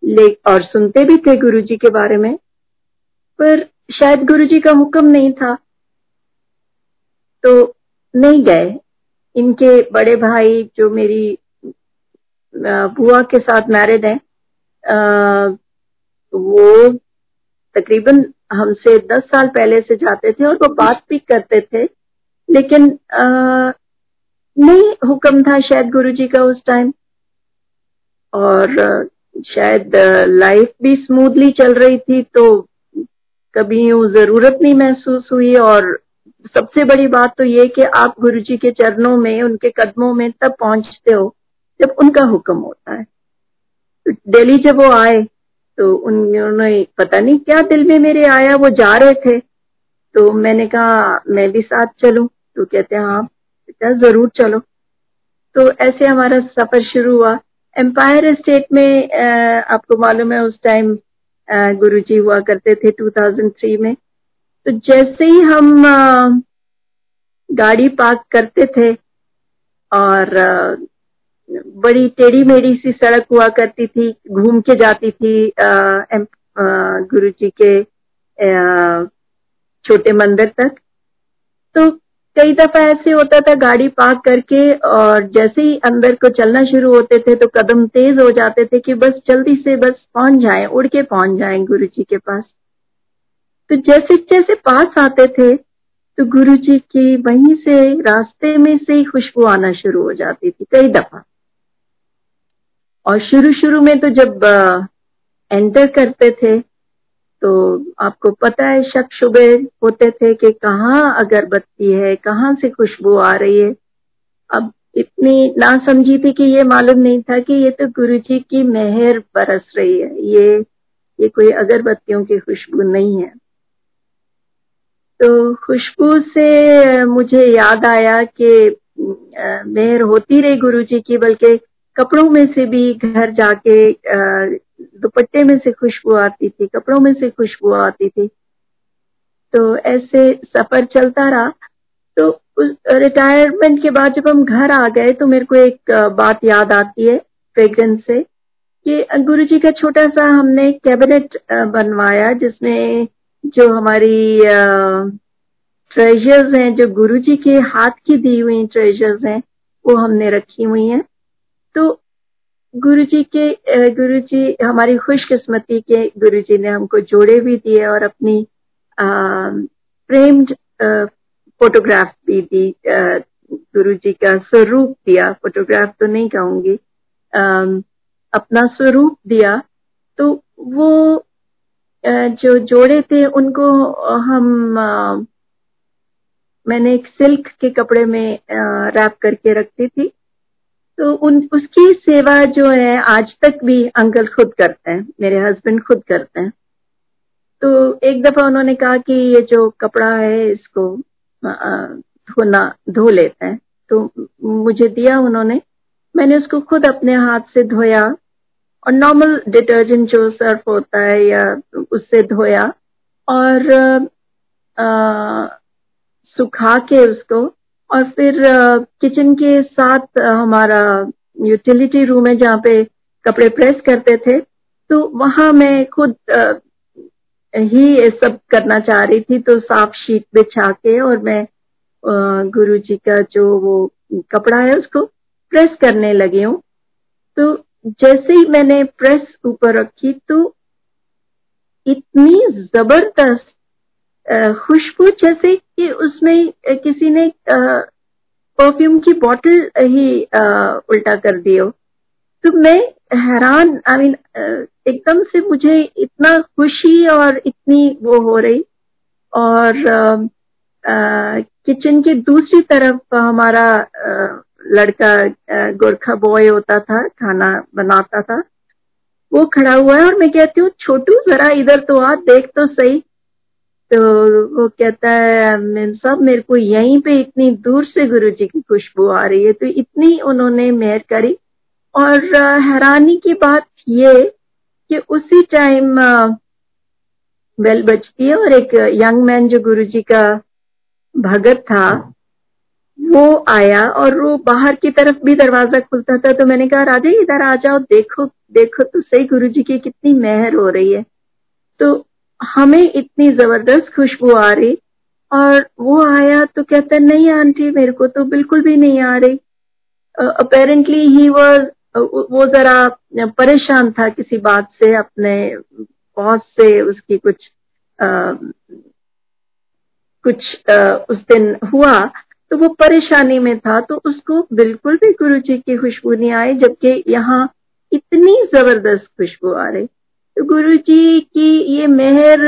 ले और सुनते भी थे गुरु जी के बारे में पर शायद गुरु जी का हुक्म नहीं था। तो नहीं गए। इनके बड़े भाई जो मेरी बुआ के साथ मैरिड है वो तकरीबन हमसे दस साल पहले से जाते थे और वो बात भी करते थे लेकिन आ, नहीं, हुक्म था शायद गुरु जी का उस टाइम और शायद लाइफ भी स्मूथली चल रही थी तो कभी यूँ ज़रूरत नहीं महसूस हुई. और सबसे बड़ी बात तो ये कि आप गुरु जी के चरणों में, उनके कदमों में तब पहुँचते हो, जब उनका हुक्म होता है. दिल्ली जब वो आए तो उन्होंने पता नहीं क्या दिल में मेरे आया, वो जा रहे थे. तो मैंने कहा, मैं भी साथ चलूँ. तो कहते हैं हाँ बेटा, ज़रूर चलो। तो ऐसे हमारा सफ़र शुरू हुआ। एम्पायर स्टेट में आपको मालूम है, उस टाइम गुरुजी हुआ करते थे 2003 में। तो जैसे ही हम गाड़ी पार्क करते थे और बड़ी टेढ़ी मेढ़ी सी सड़क हुआ करती थी, घूम के जाती थी गुरु जी के छोटे मंदिर तक तो कई दफ़ा ऐसे होता था गाड़ी पार्क करके और जैसे ही अंदर को चलना शुरू होते थे तो कदम तेज हो जाते थे कि बस जल्दी से बस पहुँच जाए, उड़ के पहुँच जाए गुरु जी के पास। तो जैसे जैसे पास आते थे तो गुरु जी की वहीं से रास्ते में से ही खुशबू आना शुरू हो जाती थी कई दफ़ा। और शुरू शुरू में तो जब एंटर करते थे तो आपको पता है शक शुबे होते थे कि कहाँ अगरबत्ती है, कहाँ से खुशबू आ रही है। अब इतनी ना समझी थी कि ये मालूम नहीं था कि ये तो गुरु जी की मेहर बरस रही है। ये ये कोई अगरबत्तियों की खुशबू नहीं है। तो खुशबू से मुझे याद आया कि मेहर होती रही गुरु जी की, बल्कि कपड़ों में से भी घर जाके दुपट्टे में से खुशबू आती थी, कपड़ों में से खुशबू आती थी। तो ऐसे सफ़र चलता रहा। तो उस रिटायरमेंट के बाद जब हम घर आ गए तो मेरे को एक बात याद आती है फ्रेग्रेंस से कि गुरु जी का छोटा सा हमने कैबिनेट बनवाया, जिसमें जो हमारी ट्रेजर्स हैं, जो गुरु जी के हाथ की दी हुई ट्रेजर्स हैं, वो हमने रखी हुई हैं। तो गुरु जी के गुरु जी हमारी खुशकिस्मती के गुरु जी ने हमको जोड़े भी दिए और अपनी प्रेम्ड फोटोग्राफ भी दी गुरु जी का स्वरूप दिया। फोटोग्राफ तो नहीं कहूँगी अपना स्वरूप दिया। तो वो जो जोड़े थे उनको हम मैंने एक सिल्क के कपड़े में रैप करके रखती थी। तो उन उसकी सेवा जो है आज तक भी अंकल खुद करते हैं मेरे हस्बैंड खुद करते हैं। तो एक दफ़ा उन्होंने कहा कि ये जो कपड़ा है इसको धोना धो लेते हैं। तो मुझे दिया उन्होंने मैंने उसको खुद अपने हाथ से धोया और नॉर्मल डिटर्जेंट जो सर्फ होता है या उससे धोया और आ, सुखा के उसको और फिर किचन के साथ हमारा यूटिलिटी रूम है जहाँ पे कपड़े प्रेस करते थे। तो वहाँ मैं खुद ही ये सब करना चाह रही थी तो साफ़ शीट बिछा के और मैं गुरु जी का जो वो कपड़ा है उसको प्रेस करने लगी हूँ। तो जैसे ही मैंने प्रेस ऊपर रखी तो इतनी ज़बरदस्त खुशबू जैसे कि उसमें किसी ने परफ्यूम की बोतल ही उल्टा कर दी हो। तो मैं हैरान आई मीन एकदम से मुझे इतना खुशी और इतनी वो हो रही। और किचन के दूसरी तरफ़ हमारा लड़का गोरखा बॉय होता था, खाना बनाता था। वो खड़ा हुआ है और मैं कहती हूँ, छोटू, जरा इधर तो आ, देख तो सही। तो वो कहता है सब मेरे को यहीं पे इतनी दूर से गुरु जी की खुशबू आ रही है तो इतनी उन्होंने मेहर करी और हैरानी की बात ये कि उसी टाइम बेल बजती है और एक यंग मैन जो गुरु जी का भगत था, वो आया और वो बाहर की तरफ़ भी दरवाज़ा खुलता था तो मैंने कहा, राजा, इधर आ जाओ, देखो देखो तो सही गुरु जी की कितनी मेहर हो रही है। तो हमें इतनी ज़बरदस्त खुशबू आ रही। और वो आया तो कहता नहीं आंटी मेरे को तो बिल्कुल भी नहीं आ रही। अपेरेंटली ही वॉज़ वो जरा परेशान था किसी बात से अपने बॉस से उसकी कुछ आ, कुछ आ, उस दिन हुआ तो वो परेशानी में था तो उसको बिल्कुल भी गुरु जी की खुशबू नहीं आई जबकि यहाँ इतनी ज़बरदस्त खुशबू आ रही। तो गुरु जी की ये मेहर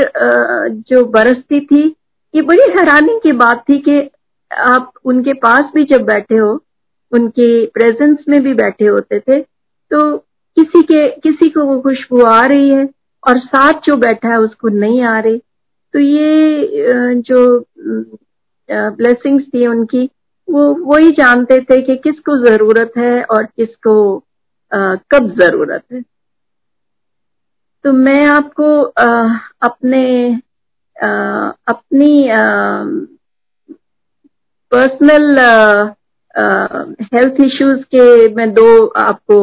जो बरसती थी, ये बड़ी हैरानी की बात थी कि आप उनके पास भी जब बैठे हो, उनके प्रेजेंस में भी बैठे होते थे तो किसी के, किसी को वो खुशबू आ रही है और साथ जो बैठा है उसको नहीं आ रही। तो ये जो ब्लेसिंग्स थी उनकी, वो वही जानते थे कि किसको ज़रूरत है और किसको कब ज़रूरत है। तो मैं आपको आ, अपने आ, अपनी पर्सनल हेल्थ इश्यूज़ के मैं दो आपको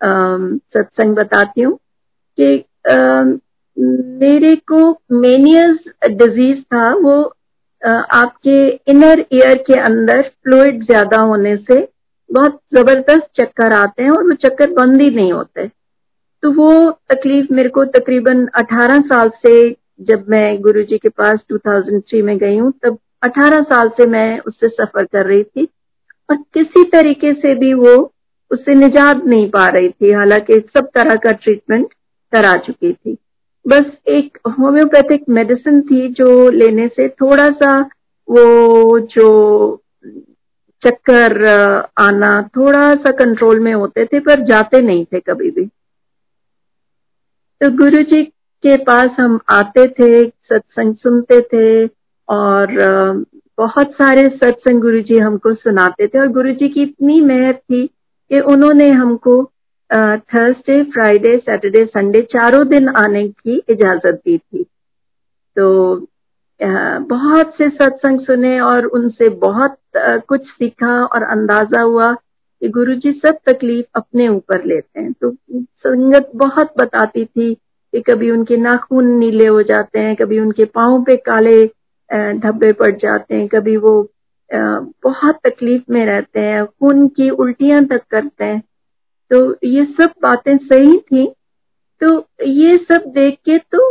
सत्संग बताती हूँ कि आ, मेरे को मेनियस डिज़ीज़ था वो आपके इनर ईयर के अंदर फ्लूड ज़्यादा होने से बहुत ज़बरदस्त चक्कर आते हैं और वो चक्कर बंद ही नहीं होते। तो वो तकलीफ़ मेरे को तकरीबन 18 साल से जब मैं गुरुजी के पास 2003 में गई हूँ, तब 18 साल से मैं उससे सफ़र कर रही थी। और किसी तरीके से भी वो उससे निजात नहीं पा रही थी, हालाँकि सब तरह का ट्रीटमेंट करा चुकी थी। बस एक होम्योपैथिक मेडिसिन थी जो लेने से थोड़ा सा वो जो चक्कर आना थोड़ा सा कंट्रोल में होते थे, पर जाते नहीं थे कभी भी। तो गुरु जी के पास हम आते थे, सत्संग सुनते थे और बहुत सारे सत्संग गुरु जी हमको सुनाते थे और गुरु जी की इतनी मेहर थी कि उन्होंने हमको थर्सडे फ्राइडे सैटरडे संडे चारों दिन आने की इजाज़त दी थी। तो बहुत से सत्संग सुने और उनसे बहुत कुछ सीखा और अंदाज़ा हुआ कि गुरु जी सब तकलीफ़ अपने ऊपर लेते हैं। तो संगत बहुत बताती थी कि कभी उनके नाखून नीले हो जाते हैं, कभी उनके पाँव पे काले धब्बे पड़ जाते हैं, कभी वो बहुत तकलीफ़ में रहते हैं, खून की उल्टियाँ तक करते हैं। तो ये सब बातें सही थी। तो ये सब देख के तो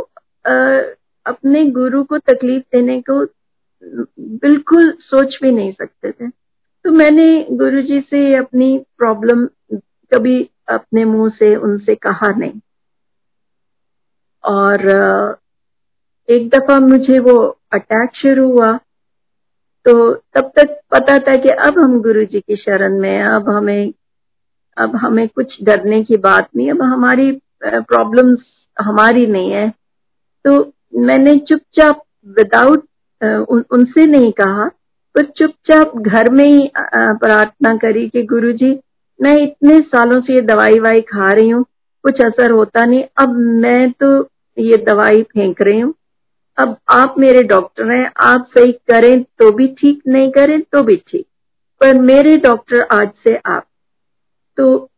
अपने गुरु को तकलीफ़ देने को बिल्कुल सोच भी नहीं सकते थे। तो मैंने गुरु जी से अपनी प्रॉब्लम कभी अपने मुँह से उनसे कहा नहीं। और एक दफ़ा मुझे वो अटैक शुरू हुआ तो तब तक पता था कि अब हम गुरु जी की शरण में अब हमें अब हमें कुछ डरने की बात नहीं अब हमारी प्रॉब्लम्स हमारी नहीं है। तो मैंने चुपचाप विदाउट उन, उनसे नहीं कहा। पर चुपचाप घर में ही प्रार्थना करी कि गुरु जी मैं इतने सालों से ये दवाई वाई खा रही हूँ, कुछ असर होता नहीं, अब मैं तो ये दवाई फेंक रही हूँ। अब आप मेरे डॉक्टर हैं, आप सही करें तो भी ठीक, नहीं करें तो भी ठीक, पर मेरे डॉक्टर आज से आप। तो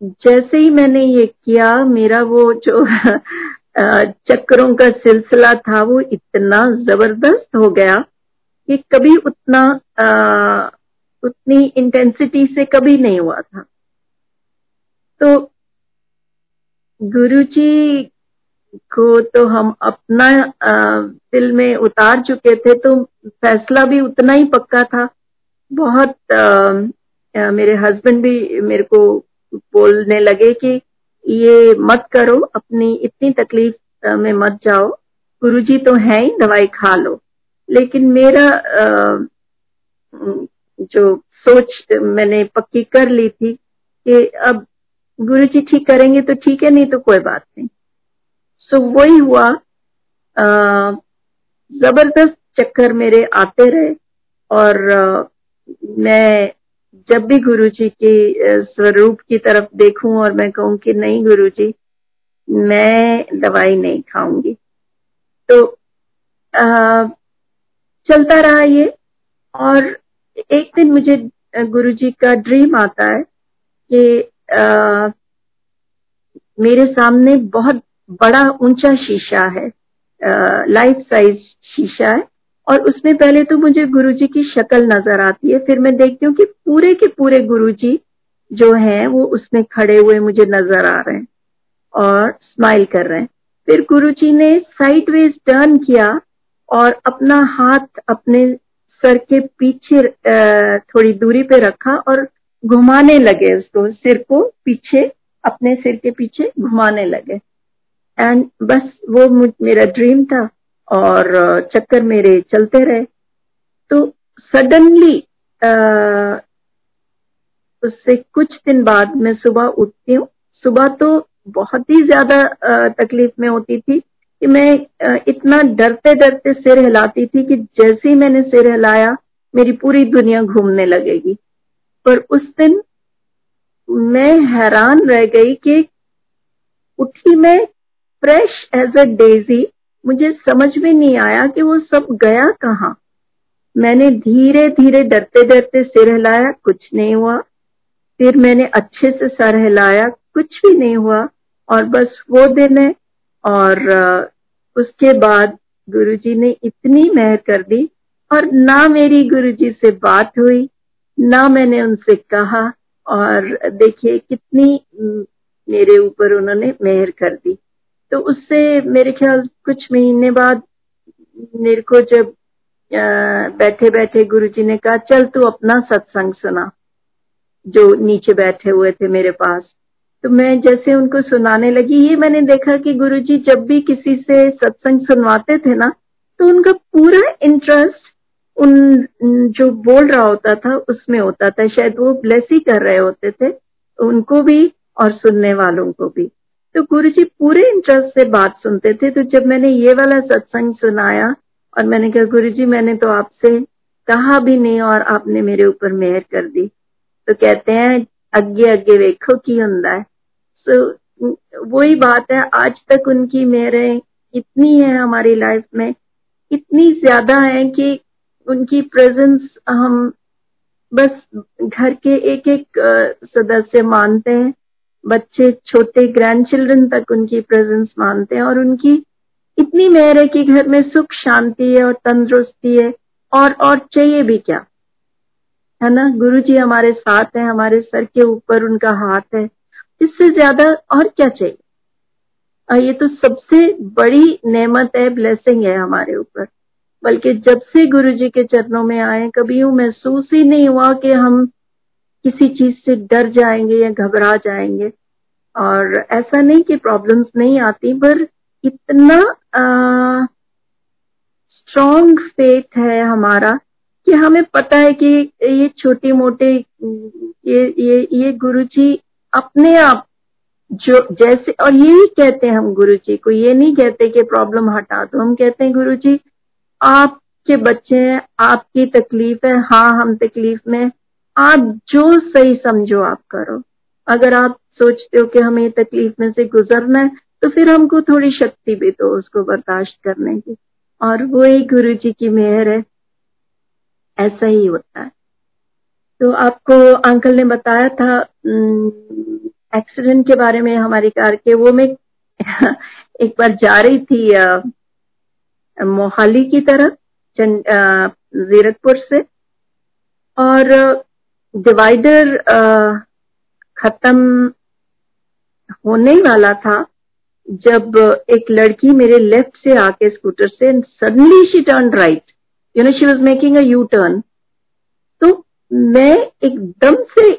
जैसे ही मैंने ये किया, मेरा वो जो *laughs* चक्रों का सिलसिला था, वो इतना ज़बरदस्त हो गया कि कभी उतना आ, उतनी इंटेंसिटी से कभी नहीं हुआ था। तो गुरु जी को तो हम अपना दिल में उतार चुके थे तो फैसला भी उतना ही पक्का था। बहुत आ, मेरे हस्बैंड भी मेरे को बोलने लगे कि ये मत करो अपनी इतनी तकलीफ़ में मत जाओ। गुरुजी तो है ही दवाई खा लो। लेकिन मेरा जो सोच मैंने पक्की कर ली थी कि अब गुरु जी ठीक करेंगे तो ठीक है नहीं तो कोई बात नहीं। सो वही हुआ ज़बरदस्त चक्कर मेरे आते रहे और मैं जब भी गुरु जी के स्वरूप की तरफ़ देखूँ और मैं कहूँ कि नहीं गुरु जी मैं दवाई नहीं खाऊँगी। तो आ, चलता रहा ये। और एक दिन मुझे गुरु जी का ड्रीम आता है कि आ, मेरे सामने बहुत बड़ा ऊँचा शीशा है लाइफ साइज़ शीशा है। और उसमें पहले तो मुझे गुरुजी की शक्ल नज़र आती है फिर मैं देखती हूँ कि पूरे के पूरे गुरुजी जो हैं वो उसमें खड़े हुए मुझे नज़र आ रहे हैं और स्माइल कर रहे हैं। फिर गुरुजी ने साइड वेज टर्न किया और अपना हाथ अपने सर के पीछे थोड़ी दूरी पे रखा और घुमाने लगे उसको सिर को पीछे, अपने सिर के पीछे घुमाने लगे। एंड बस वो मेरा ड्रीम था और चक्कर मेरे चलते रहे। तो सडनली उससे कुछ दिन बाद मैं सुबह उठती हूँ। सुबह तो बहुत ही ज़्यादा तकलीफ़ में होती थी। कि मैं इतना डरते डरते सिर हिलाती थी कि जैसे ही मैंने सिर हिलाया, मेरी पूरी दुनिया घूमने लगेगी। पर उस दिन मैं हैरान रह गई कि उठी मैं फ्रेश एज अ डेजी मुझे समझ में नहीं आया कि वो सब गया कहाँ। मैंने धीरे धीरे डरते डरते सिर हिलाया, कुछ नहीं हुआ। फिर मैंने अच्छे से सर हिलाया, कुछ भी नहीं हुआ। और बस वो दिन है और उसके बाद गुरुजी ने इतनी मेहर कर दी और ना मेरी गुरुजी से बात हुई, ना मैंने उनसे कहा और देखिए कितनी मेरे ऊपर उन्होंने मेहर कर दी। तो उससे मेरे ख्याल कुछ महीने बाद मेरे को जब बैठे बैठे गुरुजी ने कहा, चल तू अपना सत्संग सुना। जो नीचे बैठे हुए थे मेरे पास। तो मैं जैसे उनको सुनाने लगी, ये मैंने देखा कि गुरुजी जब भी किसी से सत्संग सुनवाते थे ना तो उनका पूरा इंटरेस्ट उन जो बोल रहा होता था, उसमें होता था। शायद वो ब्लेस ही कर रहे होते थे उनको भी और सुनने वालों को भी। तो गुरु जी पूरे इंटरेस्ट से बात सुनते थे। तो जब मैंने ये वाला सत्संग सुनाया और मैंने कहा गुरु जी मैंने तो आपसे कहा भी नहीं और आपने मेरे ऊपर मेहर कर दी। तो कहते हैं अगे अगे वेखो की है। तो वही बात है, आज तक उनकी मेहरें इतनी है हमारी लाइफ में, इतनी ज़्यादा है कि उनकी प्रेजेंस हम बस घर के एक एक सदस्य मानते हैं, बच्चे, छोटे ग्रैंड चिल्ड्रन तक उनकी प्रेजेंस मानते हैं और उनकी इतनी मेहर है कि घर में सुख, शांति है और तंदुरुस्ती है, और और चाहिए भी क्या? है ना? गुरु जी हमारे साथ हैं, हमारे सर के ऊपर उनका हाथ है। इससे ज़्यादा और क्या चाहिए? और ये तो सबसे बड़ी नेमत है ब्लेसिंग है हमारे ऊपर। बल्कि जब से गुरु जी के चरणों में आए, कभी यूँ महसूस ही नहीं हुआ कि हम किसी चीज़ से डर जाएँगे या घबरा जाएँगे। और ऐसा नहीं कि प्रॉब्लम्स नहीं आती, पर इतना स्ट्रॉन्ग फेथ है हमारा कि हमें पता है कि ये छोटे मोटे ये ये ये गुरु जी अपने आप जो जैसे, और यही कहते हैं हम गुरु जी को, ये नहीं कहते कि प्रॉब्लम हटा दो, हम कहते हैं गुरु जी आपके बच्चे हैं, आपकी तकलीफ़ है हाँ हम तकलीफ़ में आप जो सही समझो, आप करो। अगर आप सोचते हो कि हमें तकलीफ़ में से गुजरना है तो फिर हमको थोड़ी शक्ति भी दो उसको बर्दाश्त करने की। और वो ही गुरु जी की मेहर है, ऐसा ही होता है। तो आपको अंकल ने बताया था एक्सीडेंट के बारे में हमारी कार के, वो मैं *laughs* एक बार जा रही थी मोहाली की तरफ़ जीरकपुर से। और डिवाइडर खत्म होने वाला था, जब एक लड़की मेरे लेफ़्ट से आके स्कूटर से suddenly she turn right you know she was making a U turn मैं एकदम से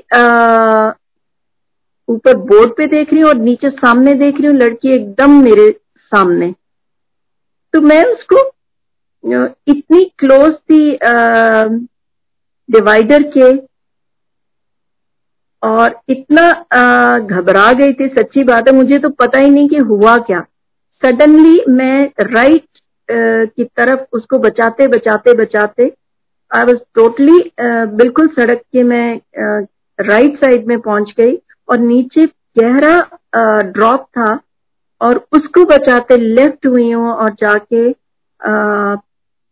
ऊपर बोर्ड पे देख रही हूँ और नीचे सामने देख रही हूँ लड़की एकदम मेरे सामने। तो मैं उसको इतनी क्लोज थी डिवाइडर के और इतना घबरा गई थी, सच्ची बात है, मुझे तो पता ही नहीं कि हुआ क्या। सडनली मैं राइट की तरफ़ उसको बचाते बचाते बचाते आई वॉज़ टोटली बिल्कुल सड़क के मैं राइट uh, साइड right में पहुँच गई और नीचे गहरा ड्रॉप uh, था और उसको बचाते लेफ़्ट हुई हूँ और जाके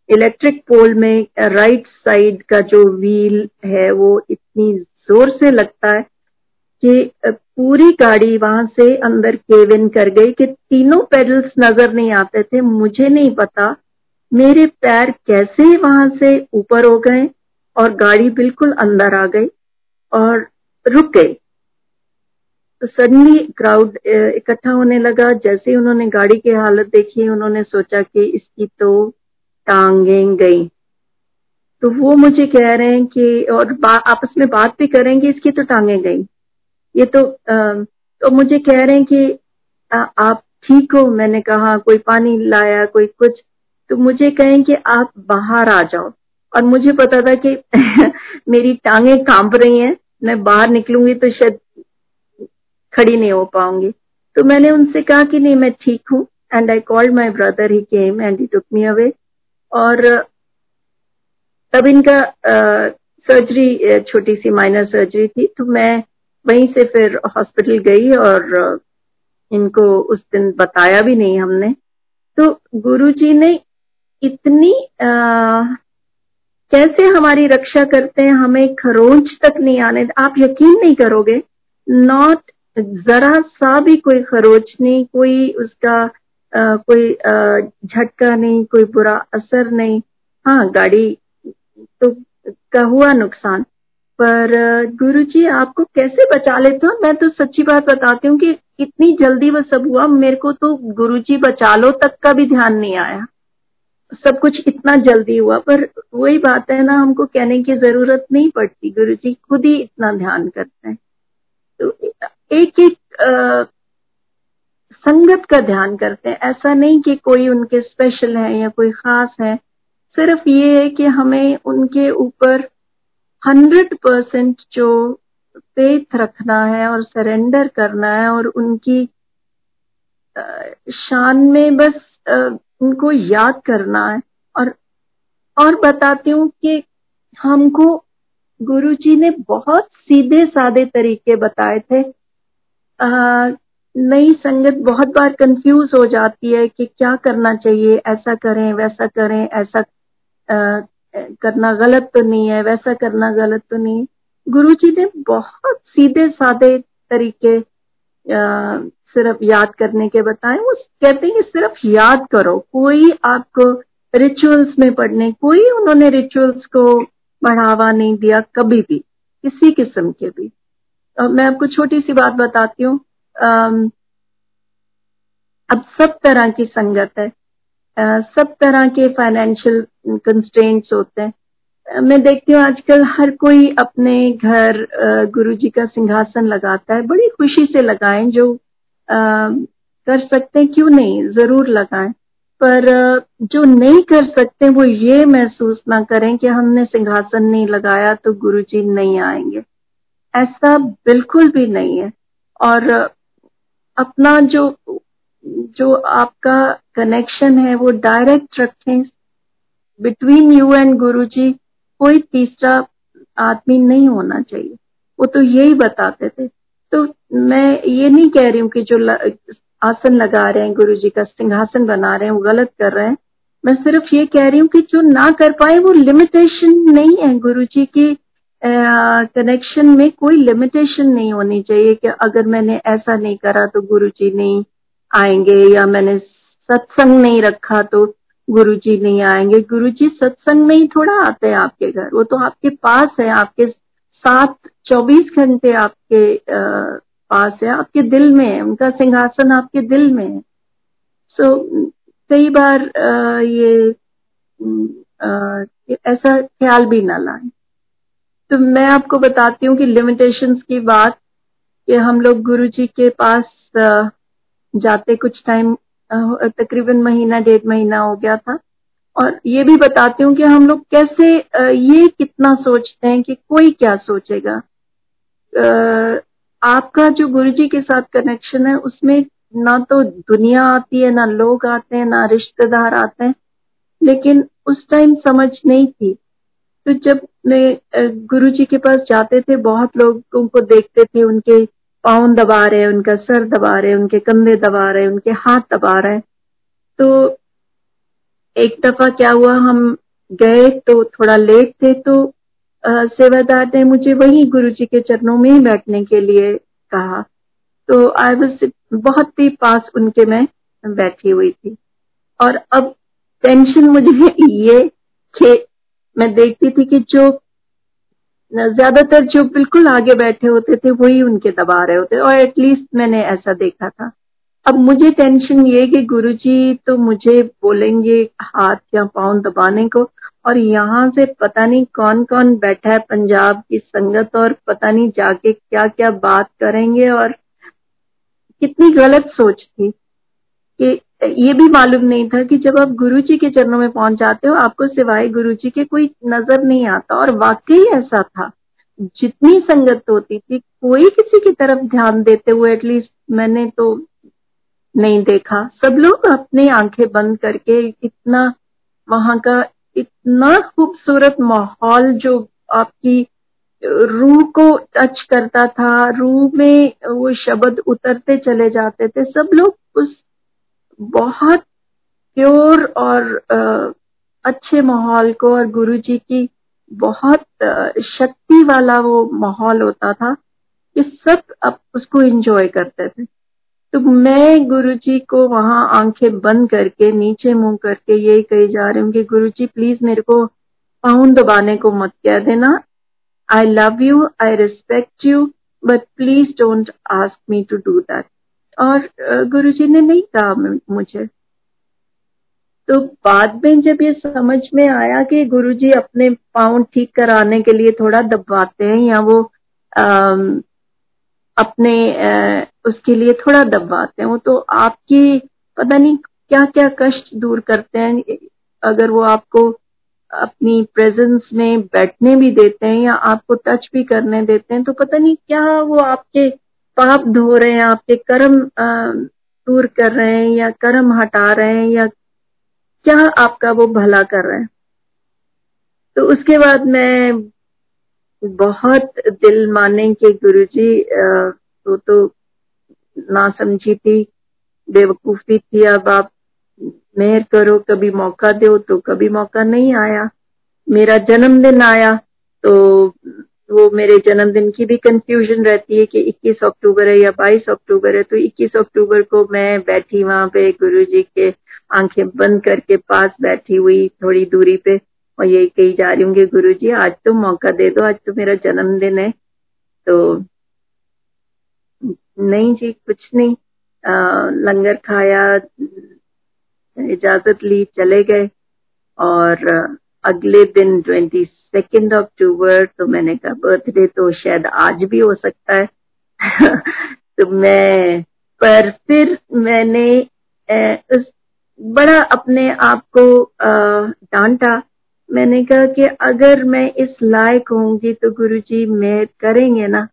इलेक्ट्रिक पोल में राइट साइड का जो व्हील है वो इतनी ज़ोर से लगता है कि पूरी गाड़ी वहाँ से अंदर केविन कर गई कि तीनों पेडल्स नज़र नहीं आते थे मुझे नहीं पता मेरे पैर कैसे वहाँ से ऊपर हो गए और गाड़ी बिल्कुल अंदर आ गई और रुक गई। तो सडनली क्राउड इकट्ठा होने लगा। जैसे ही उन्होंने गाड़ी की हालत देखी उन्होंने सोचा कि इसकी तो टांगें गई। तो वो मुझे कह रहे हैं कि और आपस में बात भी करेंगे इसकी तो टांगे गई। ये तो आ, तो मुझे कह रहे हैं कि आ, आप ठीक हो? मैंने कहा कोई पानी लाया कोई कुछ? तो मुझे कहें कि आप बाहर आ जाओ। और मुझे पता था कि *laughs* मेरी टांगे काँप रही हैं, मैं बाहर निकलूँगी तो शायद खड़ी नहीं हो पाऊँगी। तो मैंने उनसे कहा कि नहीं, मैं ठीक हूँ। And I called my brother he came and he took me away और, तब इनका सर्जरी छोटी सी माइनर सर्जरी थी। तो मैं वहीं से फिर हॉस्पिटल गई और, इनको उस दिन बताया भी नहीं हमने। तो गुरुजी ने इतनी आ, कैसे हमारी रक्षा करते हैं हमें खरोंच तक नहीं आने आप यकीन नहीं करोगे नॉट जरा सा भी कोई खरोच नहीं कोई उसका आ, कोई झटका नहीं कोई बुरा असर नहीं। हाँ गाड़ी तो का हुआ नुकसान पर गुरु जी आपको कैसे बचा लेते? हो मैं तो सच्ची बात बताती हूँ कि इतनी जल्दी वो सब हुआ मेरे को तो गुरु जी बचा लो तक का भी ध्यान नहीं आया। सब कुछ इतना जल्दी हुआ, पर वही बात है ना, हमको कहने की ज़रूरत नहीं पड़ती गुरु जी खुद ही इतना ध्यान करते हैं। तो एक एक संगत का ध्यान करते हैं। ऐसा नहीं कि कोई उनके स्पेशल है या कोई खास है। सिर्फ़ ये है कि हमें उनके ऊपर हंड्रेड परसेंट जो फेथ रखना है और सरेंडर करना है और उनकी शान में बस उनको याद करना है। और और बताती हूँ कि हमको गुरु जी ने बहुत सीधे साधे तरीके बताए थे। नई संगत बहुत बार कंफ्यूज हो जाती है कि क्या करना चाहिए ऐसा करें वैसा करें ऐसा आ, करना गलत तो नहीं है वैसा करना गलत तो नहीं गुरु जी ने बहुत सीधे साधे तरीके सिर्फ़ याद करने के बताए वो कहते हैं कि सिर्फ़ याद करो। कोई आपको रिचुअल्स में पढ़ने कोई उन्होंने रिचुअल्स को बढ़ावा नहीं दिया कभी भी किसी किस्म के भी। और मैं आपको छोटी सी बात बताती हूँ। अब सब तरह की संगत है। आ, सब तरह के फाइनेंशियल कंस्ट्रेंट्स होते हैं। मैं देखती हूँ आजकल हर कोई अपने घर गुरु जी का सिंहासन लगाता है। बड़ी खुशी से लगाएँ जो आ, कर सकते हैं क्यों नहीं? ज़रूर लगाएँ। पर जो नहीं कर सकते वो ये महसूस ना करें कि हमने सिंहासन नहीं लगाया तो गुरु जी नहीं आएँगे। ऐसा बिल्कुल भी नहीं है। और अपना जो जो आपका कनेक्शन है वो डायरेक्ट रखें। बिटवीन यू एंड गुरु जी कोई तीसरा आदमी नहीं होना चाहिए। वो तो यही बताते थे। तो मैं ये नहीं कह रही हूँ कि जो आसन लगा रहे हैं गुरु जी का सिंहासन बना रहे हैं, वो गलत कर रहे हैं। मैं सिर्फ़ ये कह रही हूँ कि जो ना कर पाए, वो लिमिटेशन नहीं है गुरु जी की कनेक्शन में कोई लिमिटेशन नहीं होनी चाहिए कि अगर मैंने ऐसा नहीं करा तो गुरु जी नहीं आएँगे या मैंने सत्संग नहीं रखा तो गुरु जी नहीं आएँगे। गुरु जी सत्संग में ही थोड़ा आते हैं आपके घर, वो तो आपके पास है, आपके सात चौबीस घंटे आपके आ, पास है आपके दिल में है उनका सिंहासन आपके दिल में है। सो कई बार आ, ये ऐसा ख्याल भी ना लाए। तो मैं आपको बताती हूँ कि लिमिटेशंस की बात कि हम लोग गुरु जी के पास जाते कुछ टाइम तकरीबन महीना डेढ़ महीना हो गया था। और ये भी बताती हूँ कि हम लोग कैसे ये कितना सोचते हैं कि कोई क्या सोचेगा। आपका जो गुरु जी के साथ कनेक्शन है, उसमें ना तो दुनिया आती है, ना लोग आते हैं, ना रिश्तेदार आते हैं, लेकिन उस टाइम समझ नहीं थी। तो जब मैं गुरु जी के पास जाते थे, बहुत लोगों को देखते थे, उनके पाउन दबा रहे हैं, उनका सर दबा रहे हैं, उनके कंधे दबा रहे हैं, उनके हाथ दबा रहे हैं तो एक दफ़ा क्या हुआ, हम गए तो थोड़ा लेट थे तो सेवादार ने मुझे वही गुरु जी के चरणों में ही बैठने के लिए कहा। तो आई वॉज़ बहुत ही पास उनके मैं बैठी हुई थी। और अब टेंशन मुझे ये कि मैं देखती थी कि जो, ज़्यादातर जो बिल्कुल आगे बैठे होते थे, वही उनके दबा रहे होते, और एटलीस्ट मैंने ऐसा देखा था। अब मुझे टेंशन ये कि गुरुजी तो मुझे बोलेंगे हाथ या पाँव दबाने को। और यहाँ से पता नहीं कौन कौन बैठा है पंजाब की संगत और पता नहीं जाके क्या क्या बात करेंगे और कितनी गलत सोच थी कि ये भी मालूम नहीं था कि जब आप गुरु जी के चरणों में पहुँच जाते हो, आपको सिवाय गुरु जी के कोई नज़र नहीं आता। और वाकई ऐसा था। जितनी संगत होती थी, कोई किसी की तरफ़ ध्यान देते हुए एटलीस्ट मैंने तो नहीं देखा। सब लोग अपनी आँखें बंद करके इतना, वहाँ का इतना खूबसूरत माहौल जो आपकी रूह को टच करता था, रूह में वो शब्द उतरते चले जाते थे। सब लोग उस बहुत प्योर और अच्छे माहौल को और गुरु जी की बहुत शक्ति वाला वो माहौल होता था कि सब अब उसको एंजॉय करते थे। तो मैं गुरु जी को वहाँ आँखें बंद करके नीचे मुँह करके यही कही जा रही हूँ कि गुरु जी प्लीज़ मेरे को पाउन दबाने को मत कह देना। I love you I respect you but please don't ask me to do that और गुरु जी ने नहीं कहा मुझे। तो बाद में जब ये समझ में आया कि गुरुजी अपने पाउंड ठीक कराने के लिए थोड़ा दबाते हैं या वो आ, अपने उसके लिए थोड़ा दबाते हैं। वो तो आपकी पता नहीं क्या क्या कष्ट दूर करते हैं। अगर वो आपको अपनी प्रेजेंस में बैठने भी देते हैं या आपको टच भी करने देते हैं तो पता नहीं क्या वो आपके पाप धो रहे हैं, आपके कर्म दूर कर रहे हैं या कर्म हटा रहे हैं या क्या आपका वो भला कर रहे हैं। तो उसके बाद मैं बहुत दिल माने कि गुरुजी तो तो ना समझी थी। बेवकूफ़ी थी। अब आप मेहर करो, कभी मौका दो तो कभी मौका नहीं आया। मेरा जन्मदिन आया तो वो मेरे जन्मदिन की भी कंफ्यूजन रहती है कि 21 अक्टूबर है या 22 अक्टूबर है तो 21 अक्टूबर को मैं बैठी वहाँ पे गुरु जी के आँखें बंद करके पास बैठी हुई थोड़ी दूरी पे और यही कही जा रही हूँ कि गुरु जी आज तो मौका दे दो, आज तो मेरा जन्मदिन है। तो नहीं जी कुछ नहीं। आ, लंगर खाया इजाज़त ली चले गए। और अगले दिन ट्वेंटी सेकेंड अक्टूबर तो मैंने कहा बर्थडे तो शायद आज भी हो सकता है। *laughs* तो मैं पर फिर मैंने ए, उस बड़ा अपने आप को डांटा। मैंने कहा कि अगर मैं इस लायक होंगी तो गुरुजी मेहर करेंगे ना?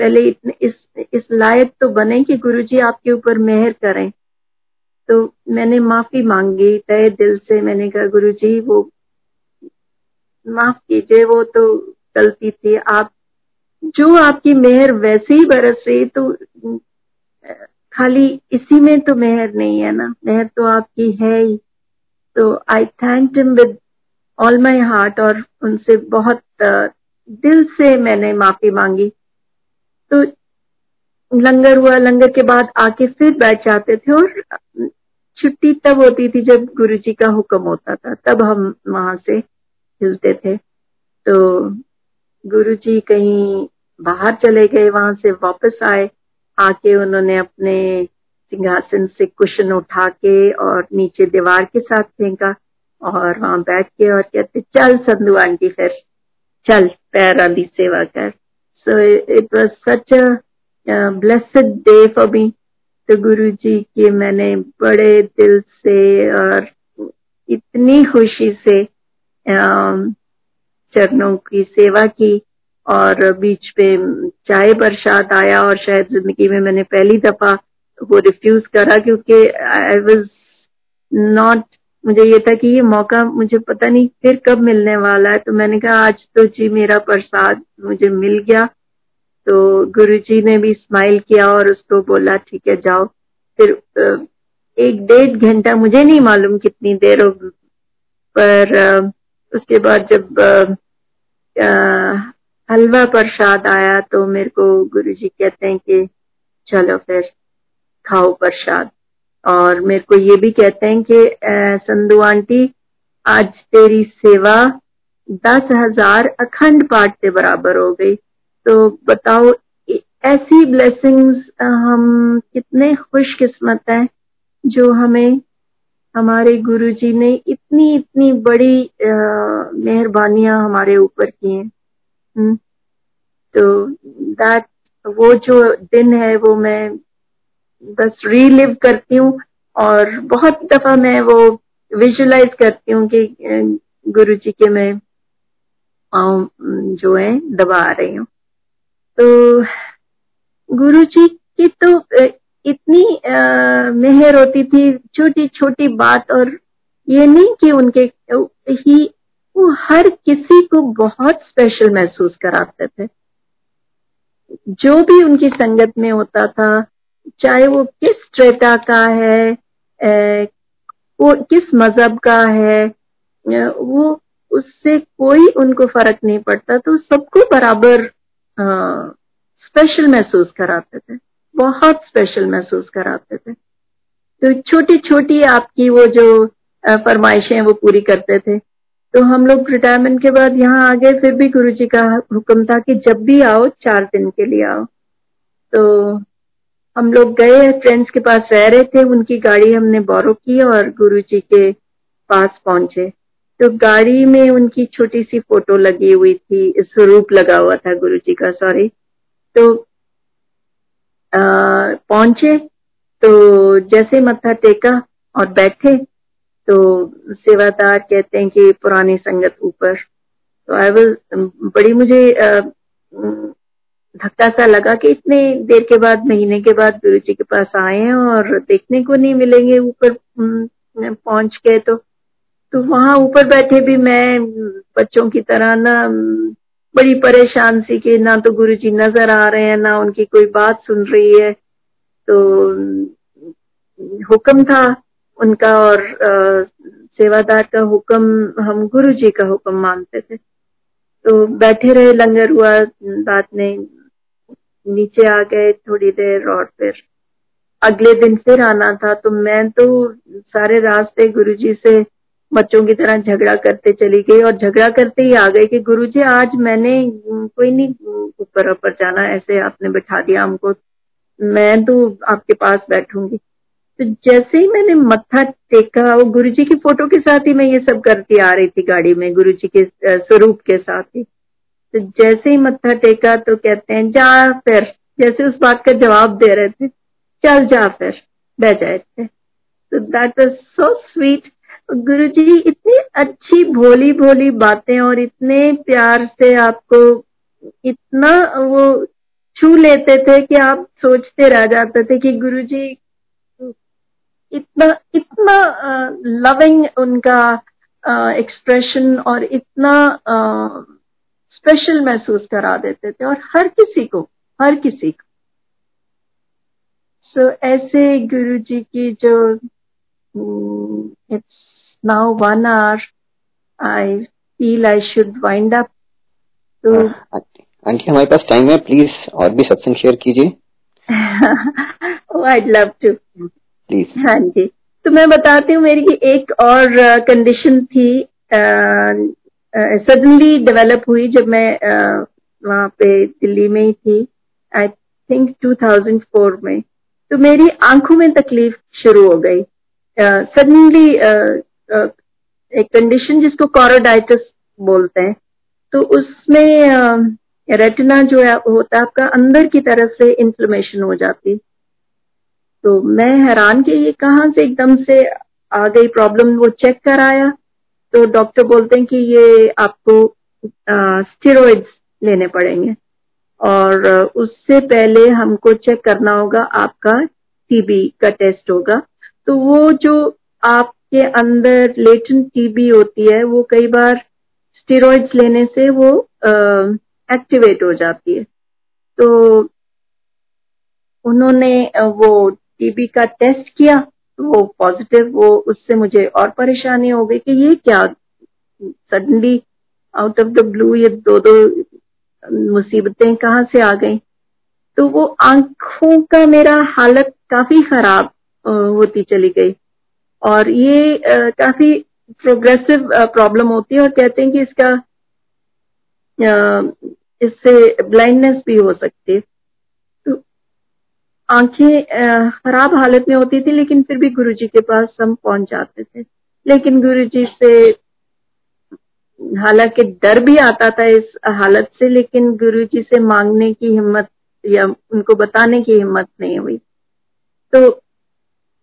पहले इतने, इस इस लायक तो बने कि गुरुजी आपके ऊपर मेहर करें। तो मैंने माफ़ी मांगी तय दिल से मैंने कहा, गुरुजी, वो माफ़ कीजिए, वो तो गलती थी। आप, जो आपकी मेहर वैसे ही बरस रही तो खाली इसी में तो मेहर नहीं है ना? मेहर तो आपकी है ही। तो I thank him with all my heart और उनसे बहुत, दिल से मैंने माफ़ी मांगी। तो लंगर हुआ, लंगर के बाद आके फिर बैठ जाते थे और छुट्टी तब होती थी जब गुरु जी का हुक्म होता था, तब हम वहाँ से हिलते थे। तो गुरु जी कहीं बाहर चले गए, वहाँ से वापस आए, आके उन्होंने अपने सिंहासन से कुशन उठा के और नीचे दीवार के साथ फेंका और वहाँ बैठ के और कहते, चल संधु आंटी, फिर चल, पैर वाली सेवा कर। So it was such blessed day for me तो गुरु जी की मैंने बड़े दिल से और इतनी खुशी से चरणों की सेवा की और बीच पे चाय प्रसाद आया और शायद ज़िंदगी में मैंने पहली दफ़ा वो रिफ्यूज करा क्योंकि आई वॉज़ नॉट मुझे ये था कि ये मौका मुझे पता नहीं फिर कब मिलने वाला है। तो मैंने कहा, आज तो जी मेरा प्रसाद मुझे मिल गया। तो गुरु जी ने भी स्माइल किया और उसको बोला, ठीक है, जाओ। फिर एक डेढ़ घंटा मुझे नहीं मालूम कितनी देर हो पर उसके बाद जब हलवा प्रसाद आया तो मेरे को गुरु जी कहते हैं कि, चलो फिर खाओ प्रसाद। और मेरे को ये भी कहते हैं कि संधु आंटी आज तेरी सेवा दस हज़ार अखंड पाठ के बराबर हो गई। तो बताओ ऐसी ब्लेसिंग्स हम कितने खुशकिस्मत हैं जो हमें हमारे गुरुजी ने इतनी इतनी बड़ी मेहरबानियाँ हमारे ऊपर की हैं। हम्म, तो दैट वो जो दिन है वो मैं बस रीलिव करती हूँ और बहुत दफ़ा मैं वो विजुलाइज करती हूँ कि गुरु जी के मैं पाँव जो है, दबा रही हूँ। तो गुरु जी की तो इतनी मेहर होती थी छोटी छोटी बात और ये नहीं कि उनके ही, वो हर किसी को बहुत स्पेशल महसूस कराते थे। जो भी उनकी संगत में होता था चाहे वो किस स्ट्रेटा का है वो किस मज़हब का है वो उससे कोई उनको फ़र्क नहीं पड़ता तो सबको बराबर स्पेशल महसूस कराते थे, बहुत स्पेशल महसूस कराते थे। तो छोटी छोटी आपकी वो जो फरमाइशें वो पूरी करते थे। तो हम लोग रिटायरमेंट के बाद यहाँ आ गए, फिर भी गुरु जी का हुक्म था कि जब भी आओ, चार दिन के लिए आओ। तो हम लोग गए फ्रेंड्स के पास रह रहे थे उनकी गाड़ी हमने बोरो की और गुरु जी के पास पहुँचे। तो गाड़ी में उनकी छोटी सी फ़ोटो लगी हुई थी स्वरूप लगा हुआ था गुरु जी का सॉरी तो आ, पहुँचे तो जैसे मत्था टेका और बैठे तो सेवादार कहते हैं कि पुरानी संगत ऊपर। तो आई वॉज़ बड़ी मुझे धक्का सा लगा कि इतने देर के बाद महीने के बाद गुरु जी के पास आए हैं और देखने को नहीं मिलेंगे ऊपर पहुँच के तो। तो वहाँ ऊपर बैठे भी मैं बच्चों की तरह ना बड़ी परेशान सी कि ना तो गुरु जी नज़र आ रहे हैं ना उनकी कोई बात सुन रही है। तो हुक्म था उनका और आ, सेवादार का हुक्म हम गुरु जी का हुक्म मानते थे। तो बैठे रहे लंगर हुआ बात नहीं नीचे आ गए थोड़ी देर और फिर अगले दिन फिर आना था। तो मैं तो सारे रास्ते गुरुजी से बच्चों की तरह झगड़ा करते चली गई और झगड़ा करते ही आ गए कि गुरुजी, आज मैंने कोई नहीं, ऊपर ऊपर जाना, ऐसे आपने बिठा दिया हमको, मैं तो आपके पास बैठूँगी। तो जैसे ही मैंने मत्था टेका, वो गुरु जी की फ़ोटो के साथ ही मैं ये सब करती आ रही थी गाड़ी में गुरु के स्वरूप के साथ ही। तो जैसे ही मत्था टेका तो कहते हैं, जा फिर। जैसे उस बात का जवाब दे रहे थे, चल जा फिर। बह जाए थे। तो दैट वॉज़ सो स्वीट गुरु जी इतनी अच्छी भोली भोली बातें और इतने प्यार से आपको इतना वो छू लेते थे कि आप सोचते रह जाते थे कि गुरु जी इतना इतना लविंग उनका एक्सप्रेशन और इतना स्पेशल महसूस करा देते थे और हर किसी को हर किसी को। सो so, ऐसे गुरु जी की जो it's now one hour I feel I should wind up तो आंटी हमारे पास टाइम है प्लीज़ और भी सत्संग शेयर कीजिए। आई लव टू प्लीज़ हाँ जी। तो मैं बताती हूँ मेरी एक और कंडीशन थी सडनली डेवलप हुई जब मैं वहाँ पे दिल्ली में ही थी आई थिंक 2004 में तो मेरी आँखों में तकलीफ़ शुरू हो गई। सडनली एक कंडीशन जिसको कॉरोडाइटिस बोलते हैं तो उसमें रेटिना जो है होता है आपका अंदर की तरफ़ से इन्फ्लेमेशन हो जाती। तो मैं हैरान कि ये कहाँ से एकदम से आ गई प्रॉब्लम वो चेक कराया तो डॉक्टर बोलते हैं कि ये आपको स्टेरॉइड्स लेने पड़ेंगे। और उससे पहले हमको चेक करना होगा आपका टीबी का टेस्ट होगा। तो वो जो आपके अंदर लेटेंट टीबी होती है, वो कई बार स्टेरॉइड्स लेने से वो एक्टिवेट हो जाती है। तो उन्होंने वो टीबी का टेस्ट किया। वो पॉजिटिव वो उससे मुझे और परेशानी हो गई कि ये क्या? Suddenly out of the blue ये दो दो मुसीबतें कहाँ से आ गई? तो वो आँखों का मेरा हालत काफ़ी खराब होती चली गई। और ये काफ़ी प्रोग्रेसिव प्रॉब्लम होती है और कहते हैं कि इसका इससे ब्लाइंडनेस भी हो सकती है। आँखें खराब हालत में होती थी, लेकिन फिर भी गुरुजी के पास हम पहुँच जाते थे। लेकिन गुरुजी से, हालाँकि डर भी आता था इस हालत से, लेकिन गुरुजी से मांगने की हिम्मत या उनको बताने की हिम्मत नहीं हुई। तो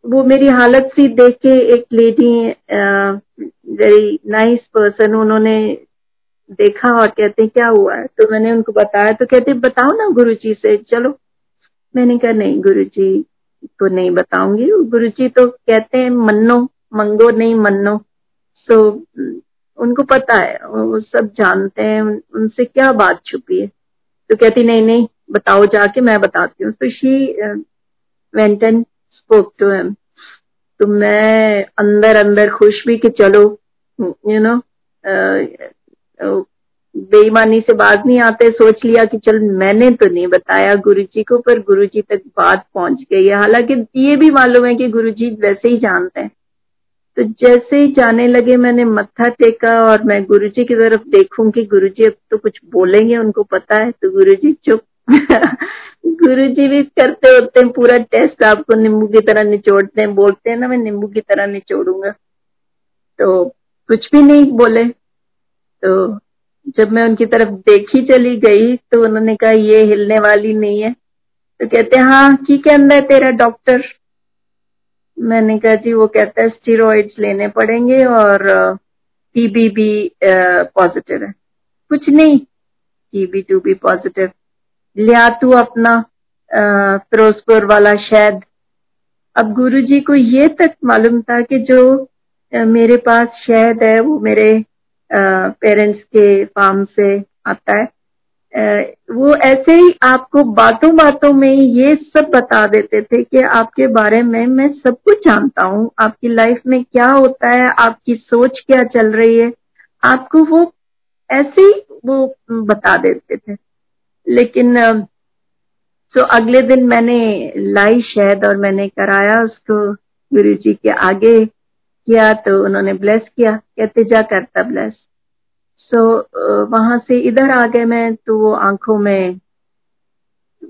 वो मेरी हालत सी देख के एक लेडी वेरी नाइस पर्सन उन्होंने देखा और कहते क्या हुआ है? तो मैंने उनको बताया तो कहते बताओ ना गुरुजी से, चलो। मैंने कहा, नहीं गुरु जी को नहीं बताऊँगी। गुरु जी तो कहते हैं, मन्नो, मंगो नहीं, मन्नो। सो उनको पता है, वो सब जानते हैं उनसे क्या बात छुपी है? तो कहती, नहीं नहीं, बताओ जाके, मैं बताती हूँ। तो she went and spoke to him तो मैं अंदर अंदर खुश भी कि चलो यू नो बेईमानी से बात नहीं आते, सोच लिया कि चल मैंने तो नहीं बताया गुरुजी को, पर गुरुजी तक बात पहुँच गई है। हालाँकि ये भी मालूम है कि गुरुजी वैसे ही जानते हैं। तो जैसे ही जाने लगे, मैंने मत्था टेका और मैं गुरुजी की तरफ़ देखूँ कि गुरुजी अब तो कुछ बोलेंगे, उनको पता है तो गुरुजी चुप। *laughs* गुरुजी भी करते होते हैं, पूरा टेस्ट आपको नींबू की तरह निचोड़ते हैं, बोलते हैं ना, मैं नींबू की तरह निचोड़ूँगा। तो कुछ भी नहीं बोले। तो जब मैं उनकी तरफ़ देखी चली गई तो उन्होंने कहा, ये हिलने वाली नहीं है। तो कहते हाँ की के अंदर तेरा डॉक्टर मैंने कहा, जी, वो कहता है स्टीरोइड्स लेने पड़ेंगे और टीबी भी पॉजिटिव है। कुछ नहीं टीबी टू बी पॉजिटिव लिया तू अपना फिरोजपुर वाला शहद। अब गुरुजी को ये तक मालूम था कि जो मेरे पास शहद है, वो मेरे पेरेंट्स के फार्म से आता है। वो ऐसे ही आपको बातों बातों में ये सब बता देते थे कि आपके बारे में मैं सब कुछ जानता हूँ। आपकी लाइफ में क्या होता है, आपकी सोच क्या चल रही है। आपको वो ऐसे ही वो बता देते थे। लेकिन सो अगले दिन मैंने लाई शहद और मैंने कराया उसको गुरु जी के आगे। किया तो उन्होंने ब्लेस किया कहते जा करता ब्लेस सो so, वहाँ से इधर आ गए मैं तो वो आँखों में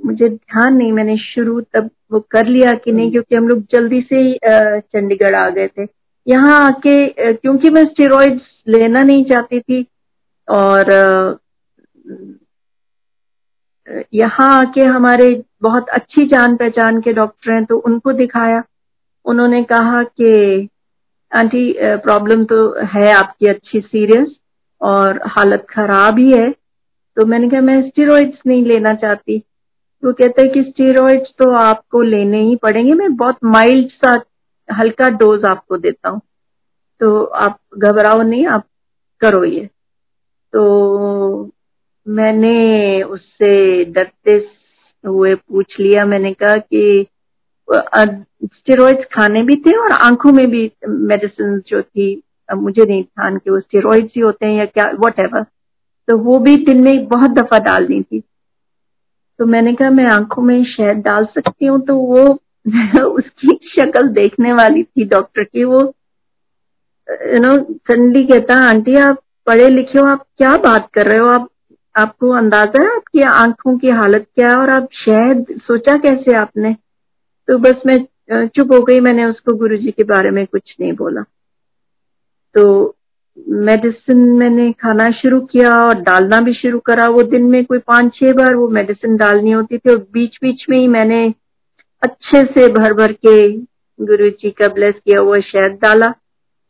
मुझे ध्यान नहीं मैंने शुरू तब वो कर लिया कि नहीं क्योंकि हम लोग जल्दी से ही चंडीगढ़ आ गए थे। यहाँ आके क्योंकि मैं स्टेरॉइड्स लेना नहीं चाहती थी और यहाँ आके हमारे बहुत अच्छी जान पहचान के डॉक्टर हैं तो उनको दिखाया। उन्होंने कहा कि आंटी प्रॉब्लम तो है आपकी अच्छी सीरियस और हालत खराब ही है। तो मैंने कहा, मैं स्टीरोइड्स नहीं लेना चाहती। वो कहते हैं कि स्टीरोइड्स तो आपको लेने ही पड़ेंगे। मैं बहुत माइल्ड सा हल्का डोज आपको देता हूँ। तो आप घबराओ नहीं, आप करो ये। तो मैंने उससे डरते हुए पूछ लिया। मैंने कहा कि स्टेरॉइड्स खाने भी थे और आँखों में भी मेडिसिन जो थी मुझे नहीं ध्यान कि वो स्टेरॉइड्स ही होते हैं या क्या वट तो वो भी दिन में बहुत दफ़ा डालनी थी। तो मैंने कहा, मैं आँखों में शहद डाल सकती हूँ। तो वो *laughs* उसकी शक्ल देखने वाली थी डॉक्टर की। वो यू नो सडनली कहता, आंटी, आप पढ़े लिखे हो, आप क्या बात कर रहे हो? आप, आपको अंदाज़ा है आपकी आँखों की हालत क्या है और आप शहद, सोचा कैसे आपने? तो बस मैं चुप हो गई, मैंने उसको गुरुजी के बारे में कुछ नहीं बोला। तो मेडिसिन मैंने खाना शुरू किया और डालना भी शुरू करा। वो दिन में कोई पाँच छह बार वो मेडिसिन डालनी होती थी और बीच बीच में ही मैंने अच्छे से भर भर के गुरु जी का ब्लेस किया हुआ शहद डाला,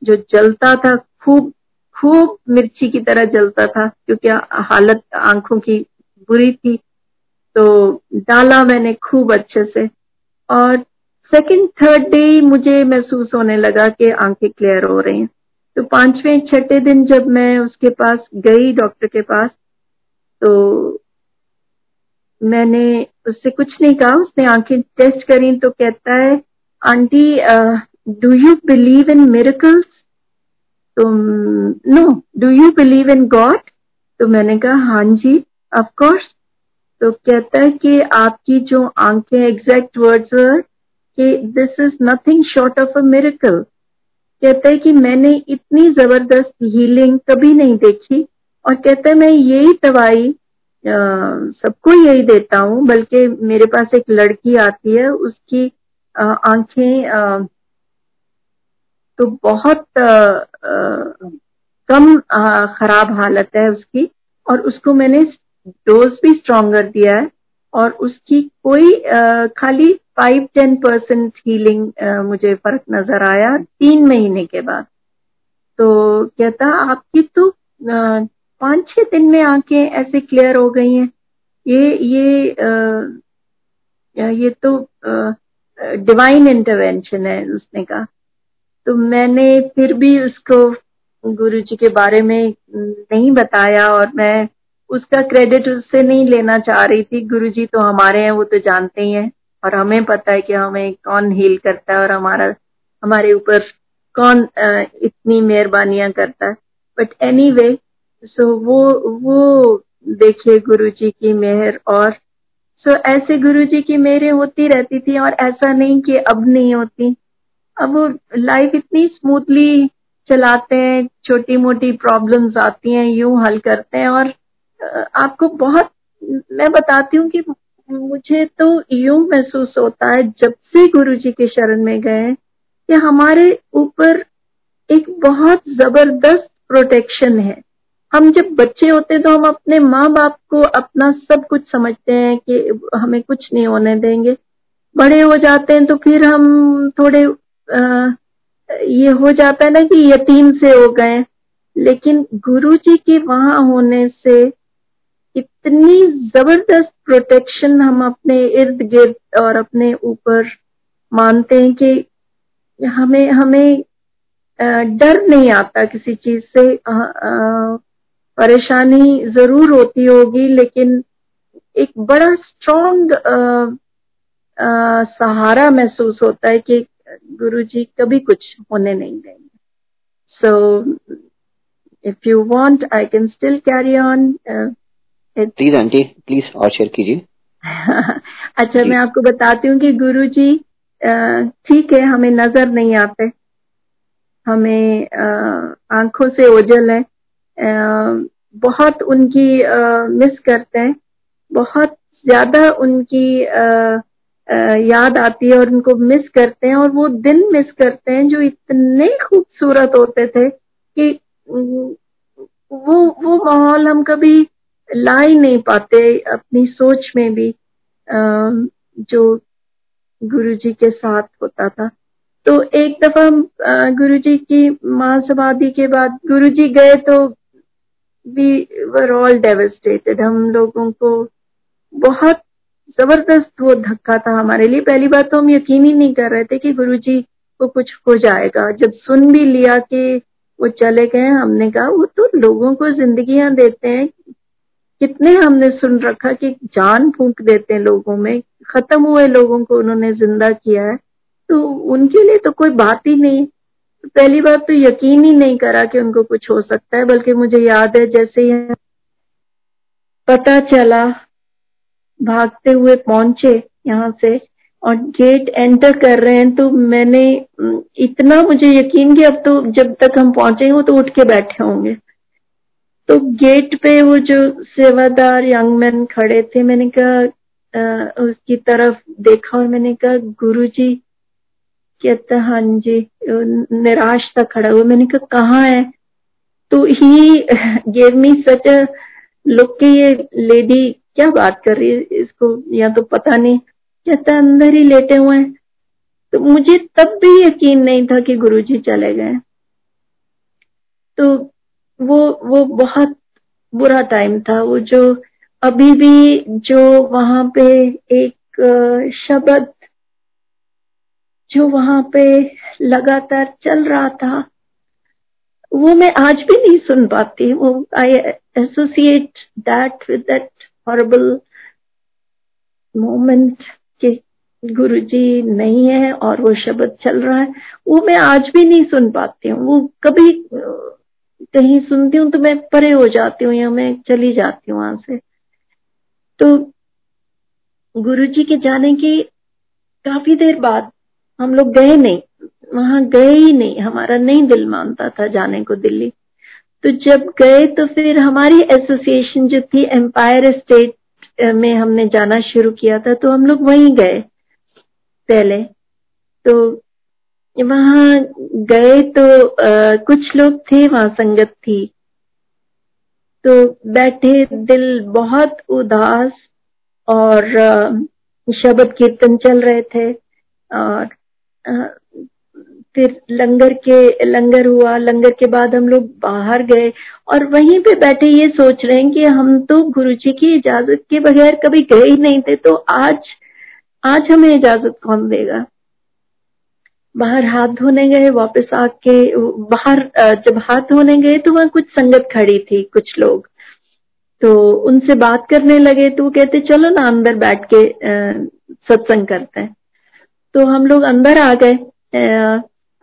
जो जलता था, खूब खूब मिर्ची की तरह जलता था, क्योंकि हालत आँखों की बुरी थी। तो डाला मैंने खूब अच्छे से। और सेकंड थर्ड डे मुझे महसूस होने लगा कि आँखें क्लियर हो रही हैं। तो पाँचवें, छठे दिन जब मैं उसके पास गई डॉक्टर के पास तो मैंने उससे कुछ नहीं कहा, उसने आँखें टेस्ट करी तो कहता है, aunty do you believe in miracles तो no do you believe in God तो मैंने कहा हाँ जी ऑफ़ कोर्स तो कहता है कि आपकी जो आँखें एग्जैक्ट वर्ड्स कि this is nothing short of a miracle कहता है कि मैंने इतनी ज़बरदस्त हीलिंग कभी नहीं देखी। और कहता है मैं यही दवाई सबको यही देता हूँ बल्कि मेरे पास एक लड़की आती है उसकी आँखें तो बहुत आ, आ, कम खराब हालत है उसकी। और उसको मैंने डोज भी स्ट्रॉन्गर दिया है और उसकी कोई खाली फाइव टेन परसेंट हीलिंग मुझे फ़र्क नज़र आया तीन महीने के बाद। तो कहता आपकी तो पाँच छह दिन में आँखें ऐसे क्लियर हो गई हैं। ये ये आ, ये तो डिवाइन इंटरवेंशन है उसने कहा। तो मैंने फिर भी उसको गुरु जी के बारे में नहीं बताया और मैं उसका क्रेडिट उससे नहीं लेना चाह रही थी। गुरु जी तो हमारे हैं वो तो जानते ही हैं। और हमें पता है कि हमें कौन हील करता है और हमारा हमारे ऊपर कौन इतनी मेहरबानियाँ करता है। बट एनी वे सो वो वो देखिए गुरु जी की मेहर और सो so, ऐसे गुरु जी की मेहरें होती रहती थी और ऐसा नहीं कि अब नहीं होती। अब वो लाइफ इतनी स्मूथली चलाते हैं छोटी मोटी प्रॉब्लम्स आती हैं यूँ हल करते हैं और आपको बहुत मैं बताती हूँ कि मुझे तो यूँ महसूस होता है जब से गुरु जी के शरण में गए कि हमारे ऊपर एक बहुत ज़बरदस्त प्रोटेक्शन है। हम जब बच्चे होते तो हम अपने माँ बाप को अपना सब कुछ समझते हैं कि हमें कुछ नहीं होने देंगे। बड़े हो जाते हैं तो फिर हम थोड़े आ, ये हो जाता है ना कि यतीम से हो गए लेकिन गुरु जी के वहाँ होने से इतनी ज़बरदस्त प्रोटेक्शन हम अपने इर्द गिर्द और अपने ऊपर मानते हैं कि हमें हमें डर नहीं आता किसी चीज़ से। परेशानी ज़रूर होती होगी, लेकिन एक बड़ा स्ट्रॉन्ग सहारा महसूस होता है कि गुरु जी कभी कुछ होने नहीं देंगे। So if you want I can still carry on please aunty please और शेयर कीजिए। *laughs* अच्छा मैं आपको बताती हूँ कि गुरु जी ठीक है हमें नज़र नहीं आते। हमें आँखों से ओझल है। बहुत उनकी मिस करते हैं। बहुत ज़्यादा उनकी आ, याद आती है और उनको मिस करते हैं और वो दिन मिस करते हैं जो इतने खूबसूरत होते थे कि वो वो माहौल हम कभी ला ही नहीं पाते, अपनी सोच में भी जो गुरु जी के साथ होता था। तो एक दफ़ा गुरु जी की माँ समाधि के बाद गुरु जी गए तो वी वर ऑल डेवेस्टेटेड हम लोगों को बहुत ज़बरदस्त वो धक्का था हमारे लिए। पहली बात तो हम यकीन ही नहीं कर रहे थे कि गुरु जी को कुछ हो जाएगा। जब सुन भी लिया कि वो चले गए, हमने कहा, वो तो लोगों को जिंदगियाँ देते हैं कितने हमने सुन रखा कि जान फूंक देते हैं लोगों में, खत्म हुए लोगों को उन्होंने ज़िंदा किया है तो उनके लिए तो कोई बात ही नहीं। तो पहली बात तो यकीन ही नहीं करा कि उनको कुछ हो सकता है, बल्कि मुझे याद है जैसे ही पता चला, भागते हुए पहुँचे यहाँ से और गेट एंटर कर रहे हैं तो मैंने, इतना मुझे यकीन कि अब तो जब तक हम पहुँचे वो तो उठ के बैठे होंगे। तो गेट पे वो जो सेवादार यंग मैन खड़े थे, मैंने कहा उसकी तरफ़ देखा और मैंने कहा गुरु जी कहता हाँ जी निराश था, खड़ा हुआ। मैंने कहा, कहाँ है? तो he gave me such a look कि ये लेडी क्या बात कर रही है इसको? या तो पता नहीं। कहता, अंदर ही लेटे हुए हैं। तो मुझे तब भी यकीन नहीं था कि गुरुजी चले गए। तो वो वो बहुत बुरा टाइम था। वो जो, अभी भी जो वहाँ पे एक शब्द जो वहाँ पे लगातार चल रहा था, वो मैं आज भी नहीं सुन पाती वो I associate that with that horrible moment कि गुरु जी नहीं है और वो शब्द चल रहा है। वो मैं आज भी नहीं सुन पाती हूँ। वो कभी कहीं सुनती हूँ तो मैं परे हो जाती हूँ या मैं चली जाती हूँ वहाँ से। तो गुरु जी के जाने की काफ़ी देर बाद हम लोग गए नहीं, वहाँ गए ही नहीं। हमारा नहीं दिल मानता था जाने को दिल्ली। तो जब गए तो फिर हमारी एसोसिएशन जो थी, एम्पायर स्टेट में हमने जाना शुरू किया था तो हम लोग वहीं गए पहले। तो वहाँ गए तो आ, कुछ लोग थे वहाँ संगत थी। तो बैठे दिल बहुत उदास और शब्द कीर्तन चल रहे थे और फिर लंगर के लंगर हुआ। लंगर के बाद हम लोग बाहर गए और वहीं पे बैठे ये सोच रहे हैं कि हम तो गुरु जी की इजाज़त के बगैर कभी गए ही नहीं थे तो आज आज हमें इजाज़त कौन देगा? बाहर हाथ धोने गए, वापस आके, बाहर जब हाथ धोने गए तो वहाँ कुछ संगत खड़ी थी, कुछ लोग। तो उनसे बात करने लगे तो वो कहते, चलो ना अंदर बैठ के सत्संग करते हैं। तो हम लोग अंदर आ गए।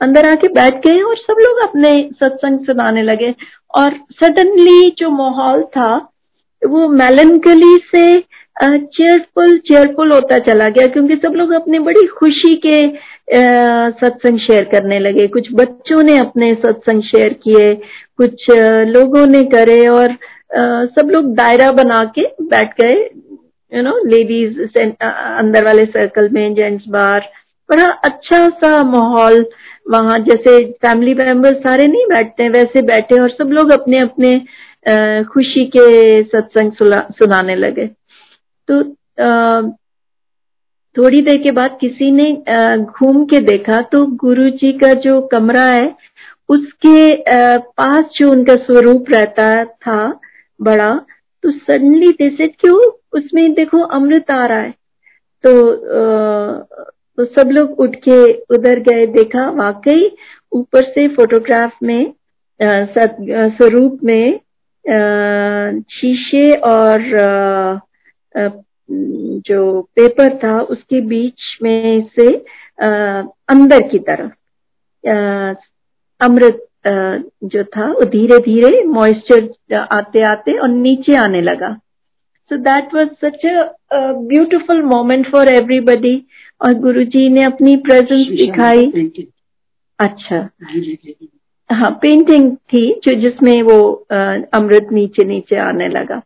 अंदर आके बैठ गए और सब लोग अपने सत्संग सुनाने लगे। और सडनली जो माहौल था, वो मेलनकली से चेयरफुल चेयरफुल होता चला गया क्योंकि सब लोग अपने बड़ी खुशी के सत्संग शेयर करने लगे। कुछ बच्चों ने अपने सत्संग शेयर किए, कुछ लोगों ने करे और सब लोग दायरा बना के बैठ गए। यू नो लेडीज़ अंदर वाले सर्कल में जेंट्स बार बड़ा अच्छा सा माहौल वहाँ, जैसे फैमिली मेंबर सारे नहीं बैठते, वैसे बैठे और सब लोग अपने अपने खुशी के सत्संग सुनाने लगे। तो थोड़ी देर के बाद किसी ने घूम के देखा तो गुरु जी का जो कमरा है, उसके पास जो उनका स्वरूप रहता था बड़ा तो सडनली दे क्यों? उसमें देखो अमृत आ रहा है। तो तो सब लोग उठ के उधर गए, देखा वाकई ऊपर से फोटोग्राफ में स्वरूप में शीशे और जो पेपर था उसके बीच में से अंदर की तरफ़ अमृत जो था वो धीरे धीरे मॉइस्चर आते आते और नीचे आने लगा। So that was such a beautiful moment for everybody और गुरुजी ने अपनी प्रेजेंस दिखाई। अच्छा। हाँ पेंटिंग थी जो जिसमें वो अमृत नीचे नीचे आने लगा।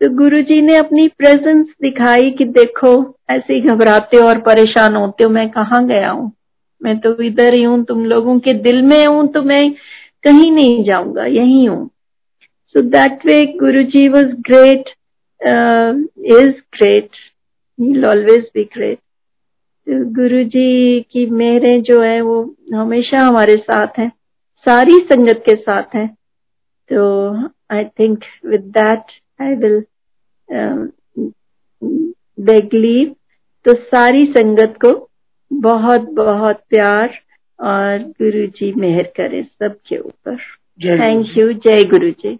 तो गुरु जी ने अपनी प्रेजेंस दिखाई कि देखो, ऐसे घबराते हो और परेशान होते हो, मैं कहाँ गया हूँ? मैं तो इधर ही हूँ, तुम लोगों के दिल में हूँ तो मैं कहीं नहीं जाऊँगा, यही हूँ। So that way Guru ji was great is great always be great Guru ji की मेरे जो है, वो हमेशा हमारे साथ हैं, सारी संगत के साथ हैं। तो I think with that I will beg leave तो सारी संगत को बहुत बहुत प्यार और गुरु जी मेहर करें सबके ऊपर। थैंक यू जय गुरु जी।